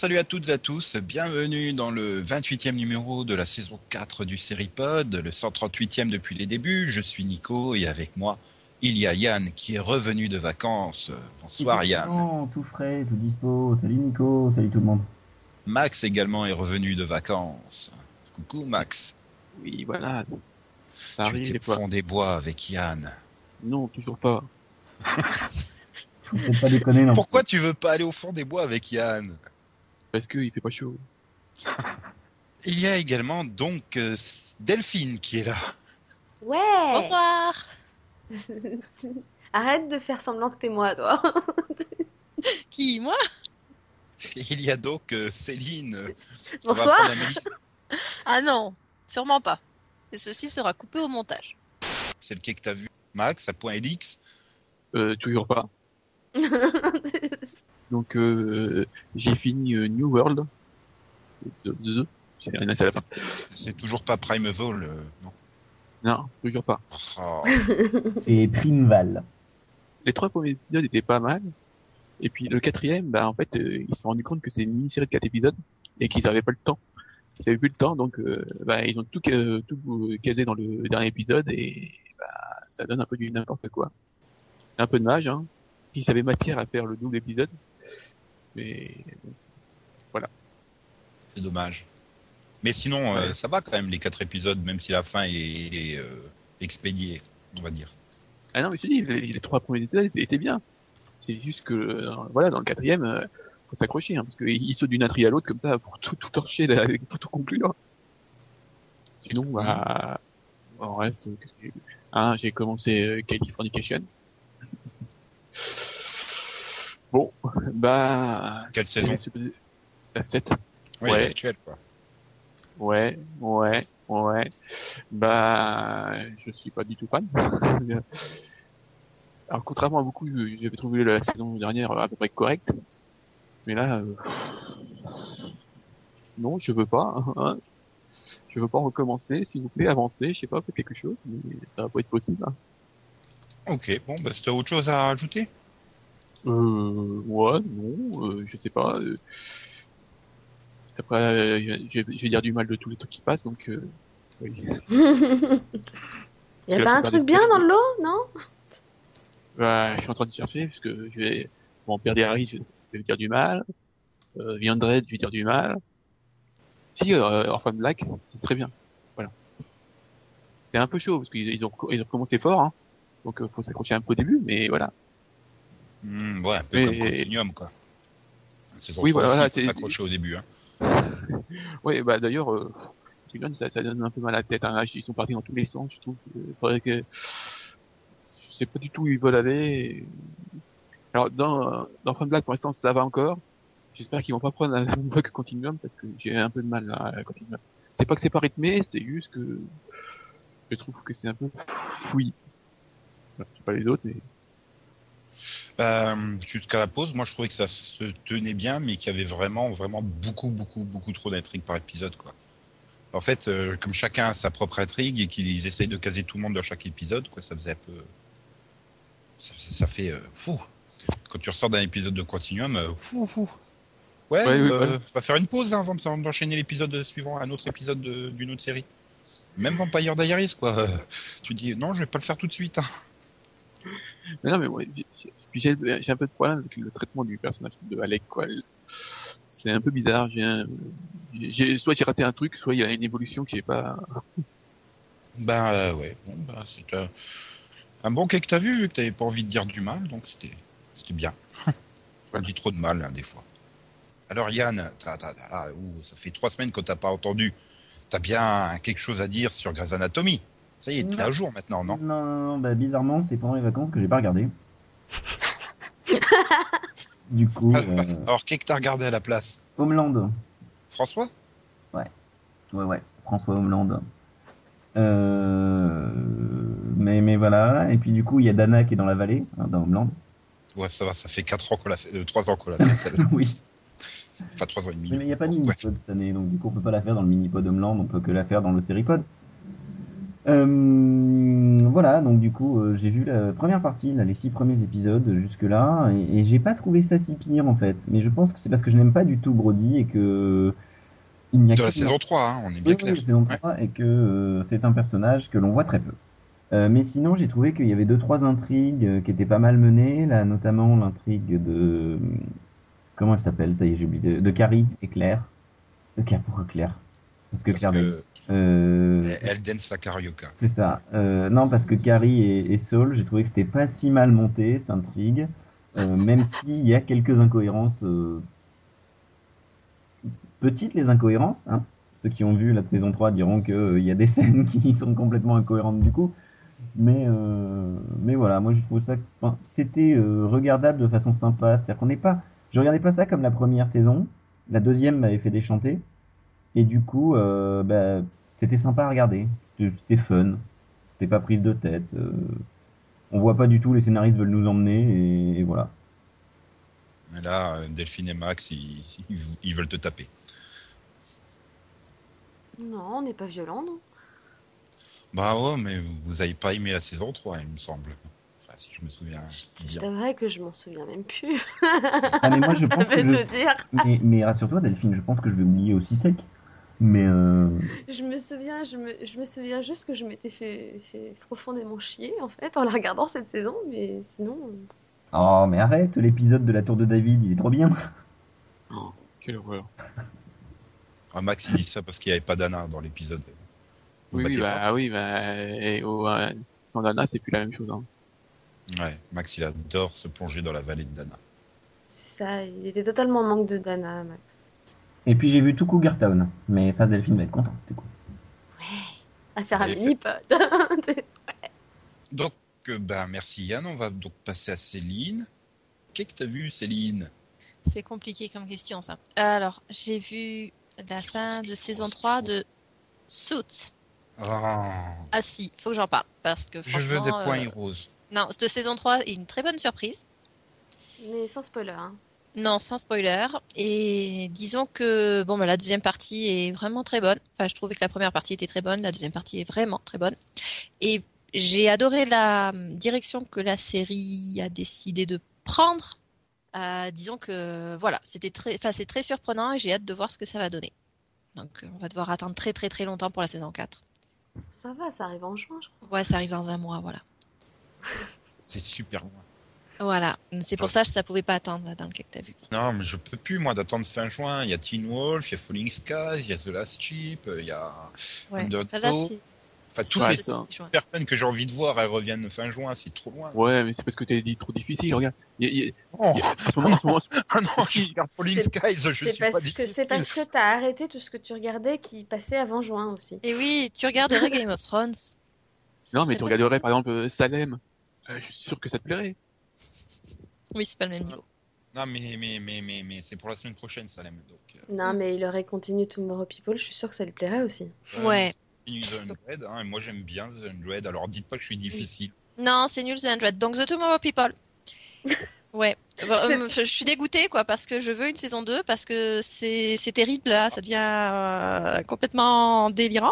Salut à toutes et à tous. Bienvenue dans le 28e numéro de la saison 4 du Seripod, le 138e depuis les débuts. Je suis Nico et avec moi, il y a Yann qui est revenu de vacances. Bonsoir Yann. Tout frais, tout dispo. Salut Nico, salut tout le monde. Max également est revenu de vacances. Coucou Max. Oui, voilà. Ça tu arrive au fond des bois avec Yann. Non, toujours pas. Faut peut-être pas déconner non. Pourquoi tu veux pas aller au fond des bois avec Yann? Parce qu'il fait pas chaud. Il y a également donc euh, Delphine qui est là. Ouais Bonsoir. Arrête de faire semblant que t'es moi, toi. Qui Moi? Il y a donc euh, Céline. Bonsoir. Ah non, sûrement pas. Ceci sera coupé au montage. C'est le quai que t'as vu? Max, à point Elix. Euh, toujours pas. Donc, euh, j'ai fini euh, New World. C'est- toujours pas Primeval, euh, non. Non, toujours pas. Oh. C'est Primeval. Les trois premiers épisodes étaient pas mal. Et puis le quatrième, bah en fait, euh, ils se sont rendus compte que c'est une mini-série de quatre épisodes et qu'ils avaient pas le temps. Ils avaient plus le temps, donc euh, bah, ils ont tout, tout casé dans le dernier épisode et bah, ça donne un peu du n'importe quoi. C'est un peu dommage, hein. Ils avaient matière à faire le double épisode, mais C'est dommage. Mais sinon, euh, ça va quand même, les quatre épisodes, même si la fin est, est, euh, expédiée, on va dire. ah non, mais je te dis, les, les trois premiers épisodes étaient- bien. C'est juste que euh, voilà, dans le quatrième, faut s'accrocher, hein, parce qu'ils sautent d'une intrigue à l'autre comme ça pour tout tout torcher, là, pour tout conclure. Sinon, bah, on reste. Hein, j'ai commencé Californication. Bon, bah. Quelle saison La 7. Oui, Ouais. l'actuelle, quoi. Ouais, ouais, ouais. Bah, je suis pas du tout fan. Alors, contrairement à beaucoup, j'avais trouvé la saison dernière à peu près correcte. Mais là, euh, non, je veux pas. hein. Je veux pas recommencer. S'il vous plaît, avancez. Je sais pas, faites quelque chose, mais ça va pas être possible. hein. Ok, bon, bah, c'était autre chose à rajouter? Euh, ouais, non, euh, je sais pas. euh. Après, euh, je, vais dire du mal de tous les trucs qui passent, donc. Euh, oui. y a pas un truc bien dans le lot, non? Bah, je suis en train de chercher, parce que je vais, bon, Père Harry, je vais dire du mal. Euh, Viandred, je vais dire du mal. Si, euh, Orphan Black, c'est très bien. Voilà. C'est un peu chaud, parce qu'ils ils ont, ils ont commencé fort, hein. Donc, euh, faut s'accrocher un peu au début, mais voilà. Hmm, Ouais, un peu Mais- comme Continuum, quoi. Saison Oui, 3 voilà, aussi, voilà, faut c'est- s'accrocher au début. Hein. Ouais, bah, d'ailleurs, euh, Continuum, ça, ça donne un peu mal à la tête, hein. Là, ils sont partis dans tous les sens, je trouve. que faudrait que, je sais pas du tout où ils veulent aller. Alors, dans, euh, dans Black, pour l'instant, ça va encore. J'espère qu'ils vont pas prendre la même voie que Continuum parce que j'ai un peu de mal à Continuum. C'est pas que c'est pas rythmé, c'est juste que je trouve que c'est un peu fouillis. Je sais pas les autres, mais Euh, Jusqu'à la pause, moi je trouvais que ça se tenait bien, mais qu'il y avait vraiment, vraiment beaucoup, beaucoup, beaucoup trop d'intrigues par épisode, quoi. En fait, euh, comme chacun a sa propre intrigue et qu'ils essayent de caser tout le monde dans chaque épisode, quoi, ça faisait un peu. Ça, fait. euh, fou. Quand tu ressors d'un épisode de Continuum, euh, fou, fou. Ouais, Ouais, oui, on va faire une pause hein, avant de- d'enchaîner l'épisode suivant, un autre épisode de- d'une autre série. Même Vampire Diaries, quoi. Tu dis non, je vais pas le faire tout de suite. hein. Non, mais ouais, j'ai- un peu de problème avec le traitement du personnage de Alec, quoi. C'est un peu bizarre. J'ai un- j'ai- soit j'ai raté un truc, soit il y a une évolution que j'ai pas. Ben euh, ouais, bon, ben, c'est un, un bon quai que t'as vu, vu que t'avais pas envie de dire du mal, donc c'était c'était bien. On dit trop de mal hein, des fois. Alors Yann, là, ouh, ça fait trois semaines que t'as pas entendu. T'as bien quelque chose à dire sur Grey's Anatomy. Ça y est, t'es à jour maintenant, non Non, non, non, bah bizarrement, c'est pendant les vacances que j'ai pas regardé. du coup, euh, Alors qu'est-ce que t'as regardé à la place Homeland. François Ouais, ouais, François Homeland. Euh, mais, mais voilà, et puis du coup, il y a Dana qui est dans la vallée, hein, dans Homeland. Ouais, ça va, ça fait quatre ans qu'on l'a fait, euh, trois ans qu'on l'a fait celle-là. oui. Enfin trois ans et demi. Mais il n'y a pas de Ouais. mini-pod cette année, donc du coup, on peut pas la faire dans le mini-pod Homeland, on peut que la faire dans le Seripod. Euh, voilà, donc du coup, euh, j'ai vu la première partie, là, les six premiers épisodes jusque-là, et, et j'ai pas trouvé ça si pire en fait. Mais je pense que c'est parce que je n'aime pas du tout Brody et que il n'y a De que- la saison 3, hein, on est bien Oui, clair. oui, saison Ouais. 3, et que euh, c'est un personnage que l'on voit très peu. Mais sinon, j'ai trouvé qu'il y avait deux trois intrigues qui étaient pas mal menées, là, notamment l'intrigue de comment elle s'appelle, ça y est, j'ai oublié, de Carrie et Claire. De Claire, pourquoi Claire? Parce que Claire. Euh, Elle dance la carioca. c'est ça. Euh, non, parce que Carrie et, et Saul, j'ai trouvé que c'était pas si mal monté, cette intrigue, euh, même s'il y a quelques incohérences. euh, Petites les incohérences, hein. Ceux qui ont vu la saison 3 diront qu'il y a des scènes qui sont complètement incohérentes du coup. Mais, euh, mais voilà, moi je trouve ça. enfin, c'était euh, regardable de façon sympa. C'est-à-dire qu'on n'est pas. Je regardais pas ça comme la première saison. La deuxième m'avait fait déchanter. Et du coup, euh, bah, c'était sympa à regarder. C'était c'était fun. C'était pas prise de tête. euh, on voit pas du tout les scénaristes veulent nous emmener et, et voilà. Et là, euh, Delphine et Max, ils, ils- ils veulent te taper. Non, on n'est pas violent, non Bah ouais, mais vous avez pas aimé la saison 3, il me semble. Enfin, si je me souviens bien. t'avouerais que je m'en souviens même plus. Ah, mais moi je Ça pense que veut je... te dire. Mais, mais rassure-toi Delphine, je pense que je vais oublier aussi sec. Mais euh, Je me souviens, je me, je me souviens juste que je m'étais fait, fait profondément chier en fait en la regardant cette saison, mais sinon. Oh mais arrête, l'épisode de la tour de David, il est trop bien. Oh, quelle horreur. Ah, Max, il dit ça parce qu'il n'y avait pas d'Anna dans l'épisode. Vous Oui, oui, bah, oui, bah, et au, euh, sans Dana, c'est plus la même chose. Hein. Ouais, Max, il adore se plonger dans la vallée de Dana. C'est ça, il était totalement en manque de Dana, Max. Et puis j'ai vu tout Cougar Town, mais ça Delphine va être contente du coup. À faire un mini-pod. Donc, euh, ben, merci Yann. On va donc passer à Céline. Qu'est-ce que t'as vu, Céline? C'est compliqué comme question, ça. Alors, j'ai vu la fin de saison 3 de Suits. Ah, Ah si, faut que j'en parle. Parce que Je veux franchement... des points euh, heroes. Non, cette saison 3 est une très bonne surprise. mais sans spoiler. Hein. Non, sans spoiler. Et disons que bon, bah, la deuxième partie est vraiment très bonne. Enfin, je trouvais que la première partie était très bonne. La deuxième partie est vraiment très bonne. Et j'ai adoré la hum, direction que la série a décidé de prendre. Euh, disons que voilà, c'était très, enfin, c'est très surprenant et j'ai hâte de voir ce que ça va donner. Donc, on va devoir attendre très très très longtemps pour la saison 4. Ça va, ça arrive en juin, je crois. Ouais, ça arrive dans un mois, voilà. C'est super loin. Voilà, c'est pour ça que ça pouvait pas attendre là, dans le cas que t'as vu. Non, mais je peux plus, moi, d'attendre fin juin. Il y a Teen Wolf, il y a Falling Skies, il y a The Last Ship, il y a Ouais. Undertow. Enfin, toutes Ouais, les personnes que j'ai envie de voir, elles reviennent fin juin. C'est trop loin. Ouais, mais c'est parce que t'as dit trop difficile. Regarde, il y a- il y a- Oh, y a- moment- ah non, je regarde Falling Skies, je suis pas que, difficile. c'est parce que t'as arrêté tout ce que tu regardais qui passait avant juin aussi. Et oui, tu regarderais Game of Thrones. Non, mais tu regarderais par exemple Salem. Euh, je suis sûr que ça te plairait. Oui, c'est pas le même niveau. Non, mais, mais, mais, mais, mais c'est pour la semaine prochaine, Salem. Donc, euh, Non, Mm. mais il aurait continué Tomorrow People, je suis sûre que ça lui plairait aussi. euh, Ouais. Undread, hein, et moi j'aime bien The Undread, alors dites pas que je suis difficile. Non, c'est nul The Hundred. Donc The Tomorrow People. Ouais. Bon, euh, je, je suis dégoûtée, quoi, parce que je veux une saison 2, parce que c'est c'est terrible, là. Ça devient euh, complètement délirant.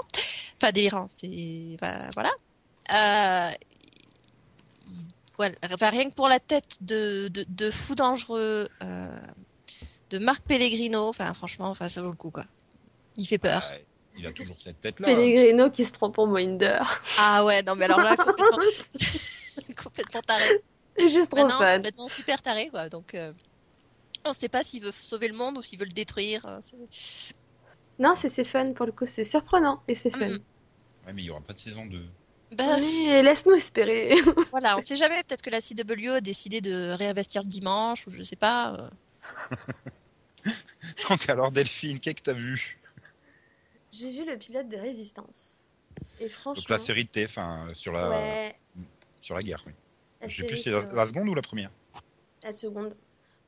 Enfin, délirant, c'est. enfin, voilà. Euh, il- voilà. Enfin, rien que pour la tête de, de, de fou dangereux euh, de Marc Pellegrino, enfin, franchement, enfin, ça vaut le coup, quoi. Il fait peur. Ouais, il a toujours cette tête-là. Pellegrino qui se prend pour Mohinder. Ah ouais, non, mais alors là, complètement, complètement taré. C'est juste trop Maintenant, fun. complètement super taré, quoi. Donc, euh, on sait pas s'il veut sauver le monde ou s'il veut le détruire. hein, c'est- Non, c'est c'est fun pour le coup, c'est surprenant et c'est fun. Mhm. Ouais, mais il y aura pas de saison 2. Bah, Mais laisse-nous espérer. voilà, on sait jamais. Peut-être que la CW a décidé de réinvestir le dimanche ou je sais pas. euh. Donc alors Delphine, qu'est-ce que t'as vu? J'ai vu le pilote de Résistance. Et franchement. Donc la série de TF1 sur la, Ouais, sur la guerre, oui. sais plus c'est la seconde ou la première. La seconde.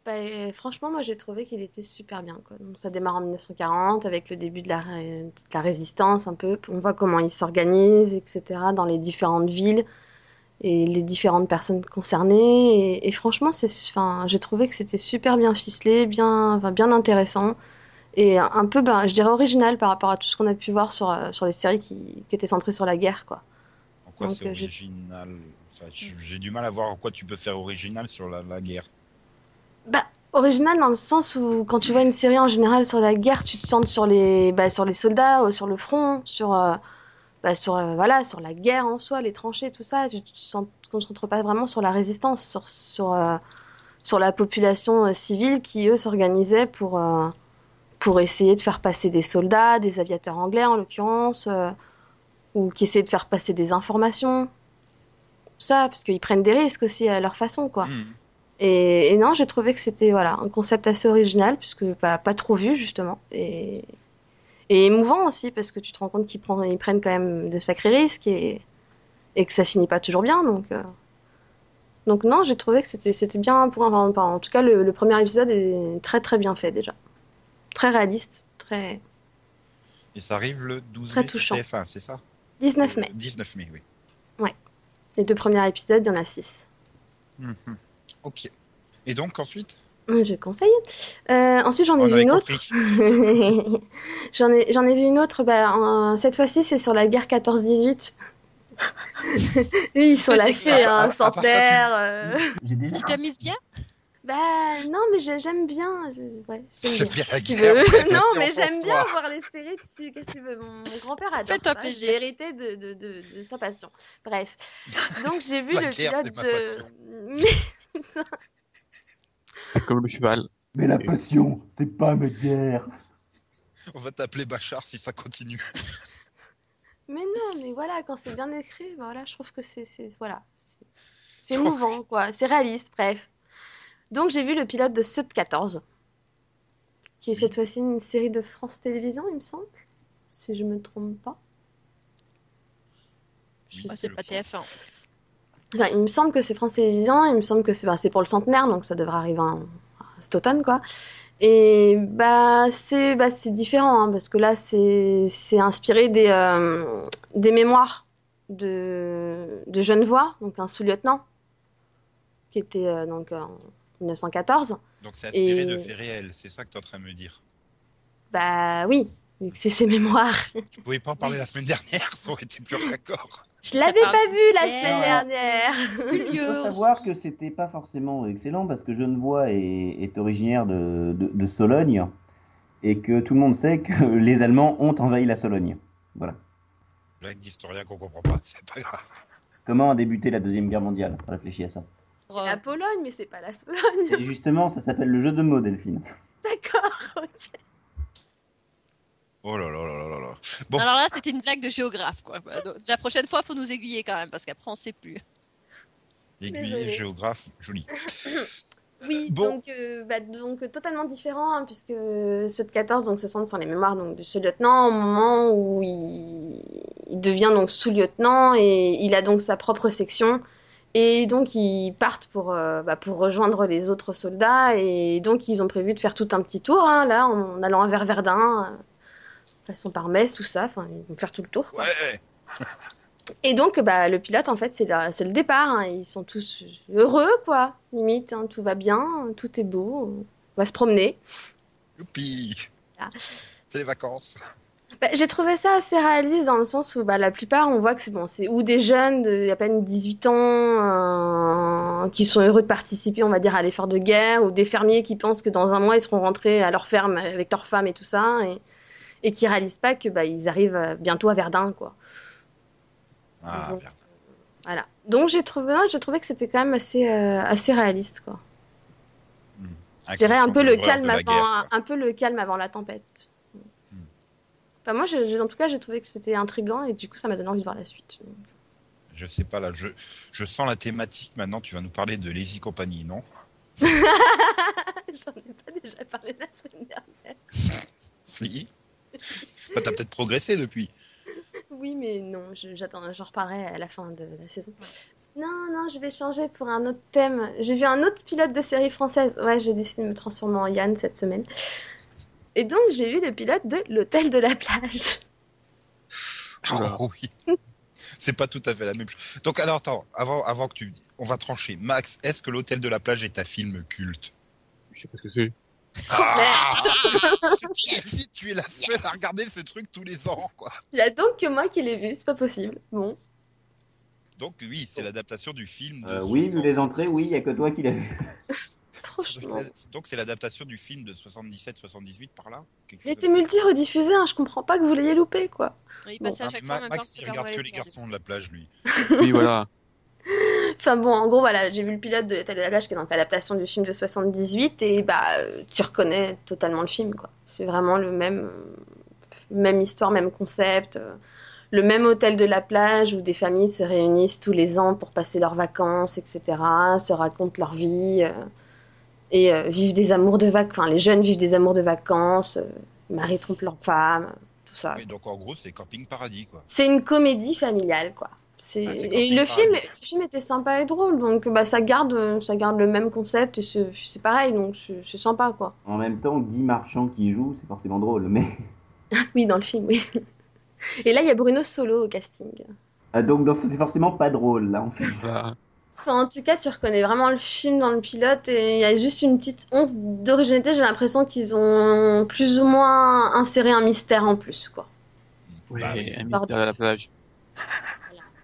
Bah, franchement, moi j'ai trouvé qu'il était super bien. Quoi. Donc, ça démarre en 1940 avec le début de la, ré- de la résistance un peu. On voit comment ils s'organisent, etc. dans les différentes villes et les différentes personnes concernées. Et, et franchement, c'est, enfin, j'ai trouvé que c'était super bien ficelé, bien, enfin, bien intéressant et un peu, ben, je dirais original par rapport à tout ce qu'on a pu voir sur, euh, sur les séries qui, qui étaient centrées sur la guerre. Quoi. quoi Donc, c'est euh, j'ai- original? Enfin, J'ai j'ai du mal à voir en quoi tu peux faire original sur la, la guerre. Bah, original dans le sens où quand tu vois une série en général sur la guerre, tu te centres sur les, bah, sur les soldats, euh, sur le front, sur, euh, bah, euh, voilà, sur la guerre en soi, les tranchées, tout ça. Tu te cent- concentres pas vraiment sur la résistance, sur, la population civile qui, eux, s'organisaient pour, pour essayer de faire passer des soldats, des aviateurs anglais en l'occurrence, ou qui essayaient de faire passer des informations. Ça, parce qu'ils prennent des risques aussi à leur façon, quoi. Hmm. Et, et non, j'ai trouvé que c'était voilà, un concept assez original, puisque pas, pas trop vu, justement. Et, et émouvant aussi, parce que tu te rends compte qu'ils prennent, ils prennent quand même de sacrés risques et, et que ça finit pas toujours bien. Donc, euh. donc non, j'ai trouvé que c'était c'était bien pour un. en tout cas, le, le premier épisode est très très bien fait déjà. Très réaliste, très. Et ça arrive le 12 Très mai sur touchant. TF1, c'est ça? 19 mai. Euh, 19 mai, oui. Les deux premiers épisodes, il y en a six. Mhm. Ok. Et donc ensuite Je conseille. Euh, ensuite, j'en ai vu une autre. j'en ai, j'en ai vu une autre. Bah, cette fois-ci, c'est sur la guerre 14-18. Oui, ils sont lâchés, hein, À- à part ça, tu- centenaires. euh. Tu t'amuses bien? Bah non, mais j'ai- j'aime bien. je- Ouais, j'aime bien. tu veux. non, mais j'aime bien voir les séries dessus. Qu'est-ce que tu veux Mon, mon grand-père adore Fais-toi ça. plaisir. J'ai hérité de, de, de, de sa passion. Bref. Donc j'ai vu La le guerre, pilote ma de. C'est comme le cheval. Mais la passion, c'est pas ma guerre. On va t'appeler Bachar si ça continue. Mais non, mais voilà, quand c'est bien écrit, bah voilà, je trouve que c'est c'est- voilà, c'est émouvant quoi, c'est réaliste, bref. Donc j'ai vu le pilote de Ceux de 14, qui est cette fois-ci une série de France Télévisions, il me semble, si je me trompe pas. Je Moi, sais c'est pas TF1. Enfin, il me semble que c'est France Télévisions, il me semble que c'est bah, c'est pour le centenaire, donc ça devrait arriver en, cet automne, quoi. Et bah c'est bah, différent, hein, parce que là, c'est c'est inspiré des, euh, des mémoires de, de Genevois, donc un sous-lieutenant, qui était euh, donc en 1914. Donc c'est inspiré Et- de faits réels, c'est ça que tu es en train de me dire? Bah oui, vu que c'est ses mémoires. Tu pouvais pas en parler la semaine dernière, ça aurait été plus raccord. Je l'avais pas vu la semaine dernière. Il faut savoir que c'était pas forcément excellent parce que Genevois est, est originaire de, de, de Sologne et que tout le monde sait que les Allemands ont envahi la Sologne. Voilà. Blague d'historien qu'on comprend pas, c'est pas grave. Comment a débuté la Deuxième Guerre mondiale? Réfléchis à ça. La Pologne, mais c'est pas la Pologne. Et justement, ça s'appelle le jeu de mots, Delphine. D'accord, ok. Oh là là là là là. Bon, Alors là, c'était une blague de géographe, quoi. Bah, donc, La prochaine fois, faut nous aiguiller quand même, parce qu'après, on sait plus. aiguille, Désolée. géographe, joli. Oui, Bon. donc, euh, bah, donc totalement différent, hein, puisque ceux de 14 donc, se centre sur les mémoires donc, de ce lieutenant au moment où il, il devient donc sous-lieutenant et il a donc sa propre section. Et donc ils partent pour, euh, bah, pour rejoindre les autres soldats et donc ils ont prévu de faire tout un petit tour, hein, là, en allant vers Verdun, euh, passant par Metz, tout ça, enfin ils vont faire tout le tour. quoi. Ouais, Et donc, bah, le pilote, en fait, c'est le départ. hein. Ils sont tous heureux, quoi. Limite, hein, tout va bien, tout est beau. On va se promener. youpi. C'est les vacances. Bah, J'ai trouvé ça assez réaliste dans le sens où bah, la plupart, on voit que c'est bon, c'est ou des jeunes de à peine 18 ans euh, qui sont heureux de participer, on va dire, à l'effort de guerre, ou des fermiers qui pensent que dans un mois, ils seront rentrés à leur ferme avec leurs femmes et tout ça, et, et qui réalisent pas que bah, ils arrivent euh, bientôt à Verdun, quoi. Ah, Donc, merde. Voilà. Donc j'ai trouvé, j'ai trouvé que c'était quand même assez, euh, assez réaliste, quoi. Je dirais un peu le calme avant, un peu le calme avant la tempête. Hmm. Enfin, moi, je- en tout cas, j'ai trouvé que c'était intriguant et du coup, ça m'a donné envie de voir la suite. Je sais pas là, je, je sens la thématique maintenant. Tu vas nous parler de Lazy Company, non? J'en ai pas déjà parlé la semaine dernière. Si. Bah, T'as peut-être progressé depuis. Oui, mais non, j'attends, j'en reparlerai à la fin de la saison. Non, non, je vais changer pour un autre thème. J'ai vu un autre pilote de série française. Ouais, j'ai décidé de me transformer en Yann cette semaine. Et donc, j'ai vu le pilote de L'Hôtel de la plage. Oh oui. C'est pas tout à fait la même chose. Donc alors attends, avant, avant que tu, on va trancher. Max, est-ce que l'hôtel de la plage est un film culte? Je sais pas ce que c'est. Ah tu es la seule à regarder ce truc tous les ans, quoi. Il y a donc que moi qui l'ai vu, c'est pas possible. Bon. Donc oui, c'est l'adaptation du film. de Euh, oui, vu 60 les entrées, oui, il n'y a que toi qui l'as vu. Donc c'est l'adaptation du film de 77-78 par là Il ça. multi-rediffusé, hein, je comprends pas que vous l'ayez loupé, quoi. Bon. à chaque fois temps Max, il regarde que les garçons de la plage, lui. Oui, voilà. Enfin bon, en gros, voilà, j'ai vu le pilote de L'état de la plage qui est donc l'adaptation du film de 78 et bah, euh, tu reconnais totalement le film, quoi. C'est vraiment le même, même histoire, même concept, euh, le même hôtel de la plage où des familles se réunissent tous les ans pour passer leurs vacances, etc., se racontent leur vie euh, et euh, vivent des amours de vacances. Enfin, les jeunes vivent des amours de vacances, euh, maris trompent leur femme, tout ça. Oui, donc en gros, c'est Camping Paradis, quoi. C'est une comédie familiale, quoi. C'est- Ah, c'est et le film, le film était sympa et drôle, donc bah, ça, garde, ça garde le même concept et c'est c'est pareil, donc c'est c'est sympa, quoi. En même temps, Guy Marchand qui joue, c'est forcément drôle. Mais Oui, dans le film, oui. Et là, il y a Bruno Solo au casting. Ah, donc donc, c'est forcément pas drôle là en fait. Enfin, en tout cas, tu reconnais vraiment le film dans le pilote et il y a juste une petite once d'originalité. J'ai l'impression qu'ils ont plus ou moins inséré un mystère en plus, quoi. Oui, Bah un mystère à la plage.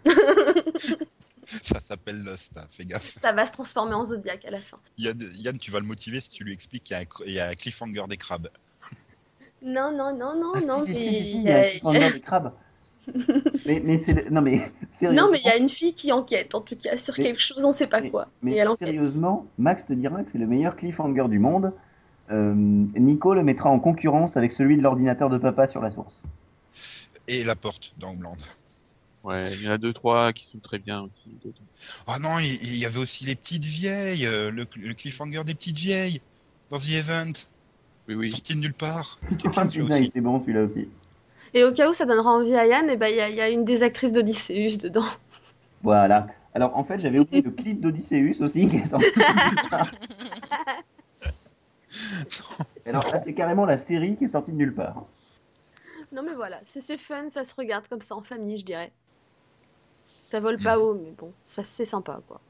Ça s'appelle Lost, hein, fais gaffe. Ça va se transformer en Zodiac à la fin. Yann, Yann, tu vas le motiver si tu lui expliques qu'il y a un, cr- il y a un cliffhanger des crabes. Non, non, non, non, Ah, non, si, mais si, si, si, il y a un cliffhanger des crabes. mais mais c'est non mais sérieusement. Non, mais il y a une fille qui enquête, en tout cas, sur Mais- quelque chose, on sait pas Mais- quoi. Mais elle sérieusement, Max te dira que c'est le meilleur cliffhanger du monde. Euh, Nico le mettra en concurrence avec celui de l'ordinateur de papa sur la source. Et la porte dans Homeland. Ouais, il y en a deux, trois qui sont très bien aussi. Oh non, il, il y avait aussi les petites vieilles, euh, le, le cliffhanger des petites vieilles dans The Event, Oui, oui. sorti de nulle part. Il était Ah, il bon celui-là aussi. Et au cas où ça donnera envie à Yann, et ben, il y, a- y a une des actrices d'Odysseus dedans. Voilà. Alors en fait, j'avais oublié le clip d'Odysseus aussi qui est sorti. Alors là, c'est carrément la série qui est sortie de nulle part. Non, mais voilà, c'est c'est fun, ça se regarde comme ça en famille, je dirais. Ça vole pas haut, mais bon, ça c'est sympa, quoi.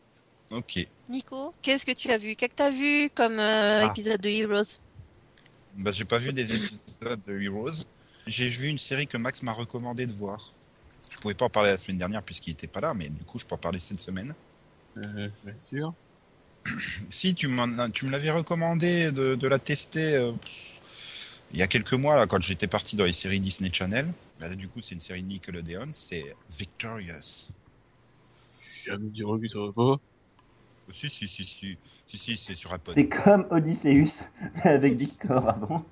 Ok. Nico, qu'est-ce que tu as vu? Qu'est-ce que tu as vu comme euh, Ah. épisode de Heroes? Bah, j'ai pas vu des épisodes de Heroes. J'ai vu une série que Max m'a recommandé de voir. Je pouvais pas en parler la semaine dernière puisqu'il était pas là, mais du coup, je peux en parler cette semaine. Euh, bien sûr. Si, tu, me l'avais recommandé de, de la tester euh, il y a quelques mois, là, quand j'étais parti dans les séries Disney Channel. Bah, là, du coup, c'est une série Nickelodeon, c'est Victorious. J'ai jamais dit revu sur pas. Si, si, si, si, si, si, c'est sur Apple. C'est comme Odysseus avec Victor, pardon.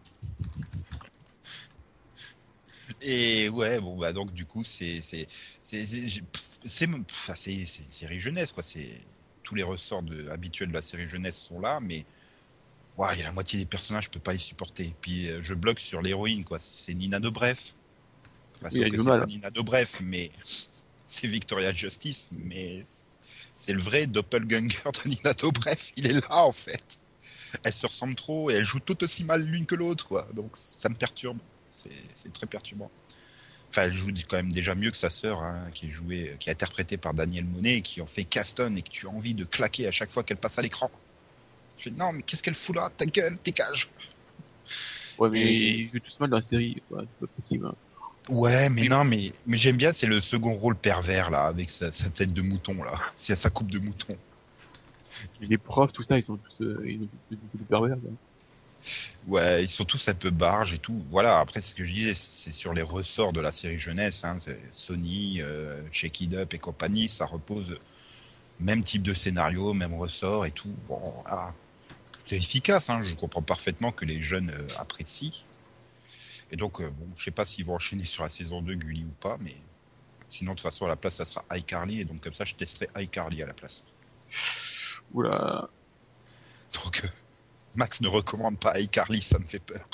Et ouais, bon, bah, donc, du coup, c'est, c'est, c'est, c'est, j'ai- c'est, enfin, c'est, c'est une série jeunesse, quoi. C'est, tous les ressorts de, habituels de la série jeunesse sont là, mais, il y a la moitié des personnages, je peux pas les supporter. Puis, euh, je bloque sur l'héroïne, quoi. C'est Nina Dobrev. Enfin, Sauf elle que joue c'est pas Nina Dobrev, mais c'est Victoria Justice, mais c'est le vrai doppelganger de Nina Dobrev. Il est là, en fait. Elles se ressemblent trop et elles jouent tout aussi mal l'une que l'autre, quoi. Donc, ça me perturbe. C'est très perturbant. Enfin, elle joue quand même déjà mieux que sa sœur, hein, qui est jouée, qui est interprétée par Daniel Monet, et qui en fait Caston et que tu as envie de claquer à chaque fois qu'elle passe à l'écran. Je fais non, mais qu'est-ce qu'elle fout là? Ta gueule, tes cages. Ouais, mais Et- ils jouent tous mal dans la série. Ouais, c'est pas possible. hein. Ouais, mais non, mais, mais j'aime bien, c'est le second rôle pervers là, avec sa, sa tête de mouton là, c'est sa coupe de mouton. Les profs, tout ça, ils sont tous, euh, ils ont tous beaucoup de pervers. quoi. Ouais, ils sont tous un peu barges et tout. Voilà, après ce que je disais, c'est sur les ressorts de la série jeunesse, hein, Sony, euh, Check It Up et compagnie, ça repose même type de scénario, même ressort et tout. Bon. C'est efficace, hein, je comprends parfaitement que les jeunes euh, apprécient. Et donc, euh, bon, je sais pas s'ils vont enchaîner sur la saison 2 Gulli ou pas, mais sinon, de toute façon, à la place, ça sera iCarly, et donc comme ça, je testerai iCarly à la place. Oula. Donc, euh, Max ne recommande pas iCarly, ça me fait peur.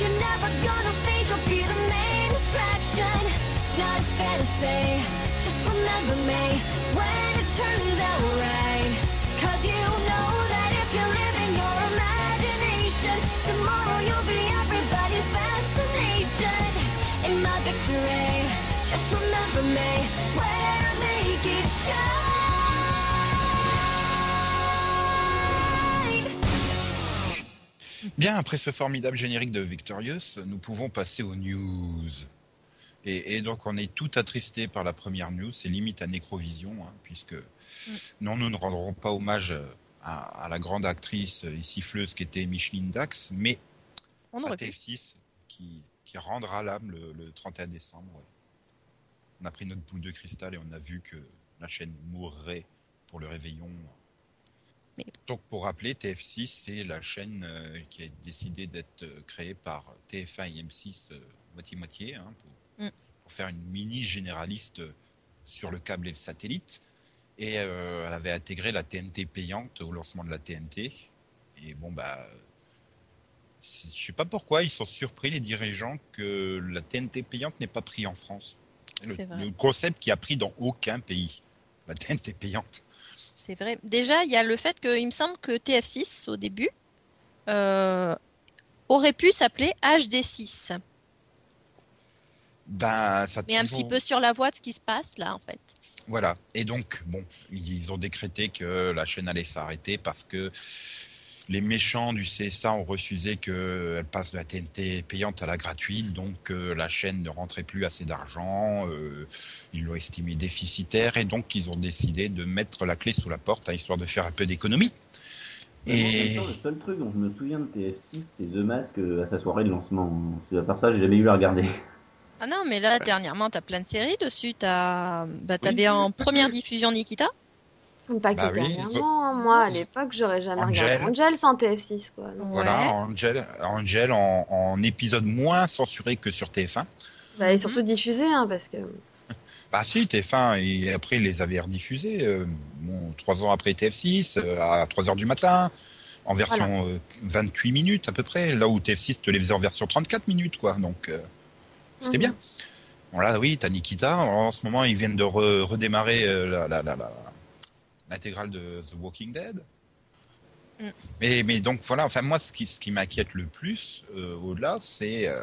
You're never gonna fade, you'll be the main attraction. Not fair to say, just remember me when it turns out right. Cause you know that if you live in your imagination, tomorrow you'll be everybody's fascination. In my victory, just remember me when I make it shine. Bien, après ce formidable générique de Victorious, nous pouvons passer aux news. Et, et donc, on est tout attristé par la première news, c'est limite à Nécrovision, hein, puisque non, nous ne rendrons pas hommage à, à la grande actrice et siffleuse qui était Micheline Dax, mais On à aurait pu. TF6 qui, qui rendra l'âme le, le 31 décembre. ouais. On a pris notre boule de cristal et on a vu que la chaîne mourrait pour le réveillon. Mais- Donc pour rappeler, TF6 c'est la chaîne euh, qui a décidé d'être euh, créée par TF1 et M6 euh, moitié-moitié hein, pour, Mm. pour faire une mini généraliste sur le câble et le satellite. Et elle avait intégré la TNT payante au lancement de la TNT. Et bon bah je sais pas pourquoi ils sont surpris les dirigeants que la TNT payante n'est pas pris en France. Le, le concept qui a pris dans aucun pays. La TNT payante. C'est vrai. Déjà, il y a le fait que il me semble que TF6 au début euh, aurait pu s'appeler HD6. Ben, ça Mais un petit peu sur la voie de ce qui se passe là en fait. Voilà. Et donc, bon, ils ont décrété que la chaîne allait s'arrêter parce que les méchants du CSA ont refusé qu'elle passe de la TNT payante à la gratuite. Donc, euh, la chaîne ne rentrait plus assez d'argent. euh, ils l'ont estimé déficitaire. Et donc, ils ont décidé de mettre la clé sous la porte, hein, histoire de faire un peu d'économie. Et le seul truc dont je me souviens de TF6, c'est The Mask euh, à sa soirée de lancement. À part ça, j'ai jamais eu à regarder. Ah non, mais là dernièrement t'as plein de séries dessus. T'as, bah, t'avais Oui. en première diffusion Nikita. Pas que Bah oui, dernièrement, hein. moi à l'époque j'aurais jamais Angel. regardé Angel sans TF6 quoi. Donc, voilà, Ouais. Angel, Angel en, en épisode moins censuré que sur TF1. bah, et Mhm. surtout diffusé hein, parce que Bah si, TF1, et après ils les avaient rediffusés, euh, bon, trois ans après TF6, euh, à 3 heures du matin, en version euh, 28 minutes à peu près, là où TF6 te les faisait en version 34 minutes, quoi. Donc euh, c'était Mhm. bien. Bon là, oui, t'as Nikita. En ce moment, ils viennent de re- redémarrer euh, la, la, la, la- l'intégrale de The Walking Dead. Mm. Mais, mais donc voilà, enfin moi, ce qui, ce qui m'inquiète le plus euh, au-delà, c'est euh,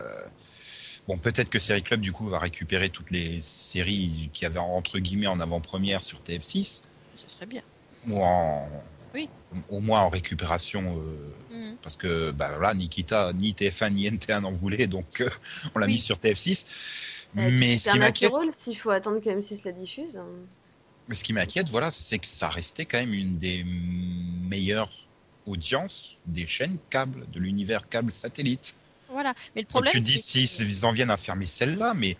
Bon, peut-être que Série Club, du coup, va récupérer toutes les séries qui avaient entre guillemets en avant-première sur TF6, Ce serait bien. ou en, Oui. au moins en récupération, euh, Mhm. parce que bah, voilà, Nikita, ni TF1 ni NT1 n'en voulaient, donc euh, on l'a Oui. mis sur TF6. euh, Mais ce qui m'inquiète, Supernatural, s'il faut attendre que M6 la diffuse. Mais ce qui m'inquiète, voilà, c'est que ça restait quand même une des meilleures audiences des chaînes câbles, de l'univers câble satellite. Voilà. Mais le Donc problème tu dis c'est si en viennent à fermer celle-là, mais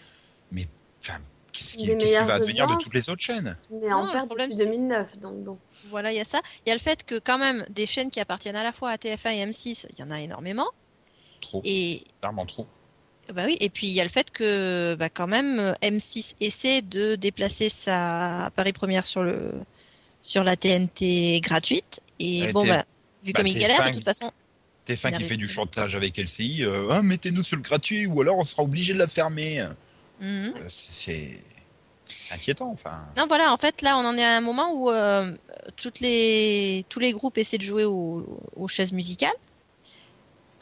mais enfin, qu'est-ce qui, va advenir de toutes les autres chaînes? Mais en perte problème, depuis c'est- 2009, donc bon. Voilà, il y a ça. Il y a le fait que quand même des chaînes qui appartiennent à la fois à TF1 et M6, il y en a énormément. Trop, Et clairement trop. Bah oui, et puis il y a le fait que bah, quand même euh, M6 essaie de déplacer sa Paris Première sur le sur la TNT gratuite. Et Ouais, bon bah vu bah, comme il galère, de TF1, toute façon. TF1 Il qui fait du chantage avec LCI, euh, Ah, mettez-nous sur le gratuit ou alors on sera obligé de la fermer. Mhm. Euh, C'est inquiétant, enfin. Non, voilà, en fait, là, on en est à un moment où euh, toutes les, tous les groupes essaient de jouer aux, aux chaises musicales,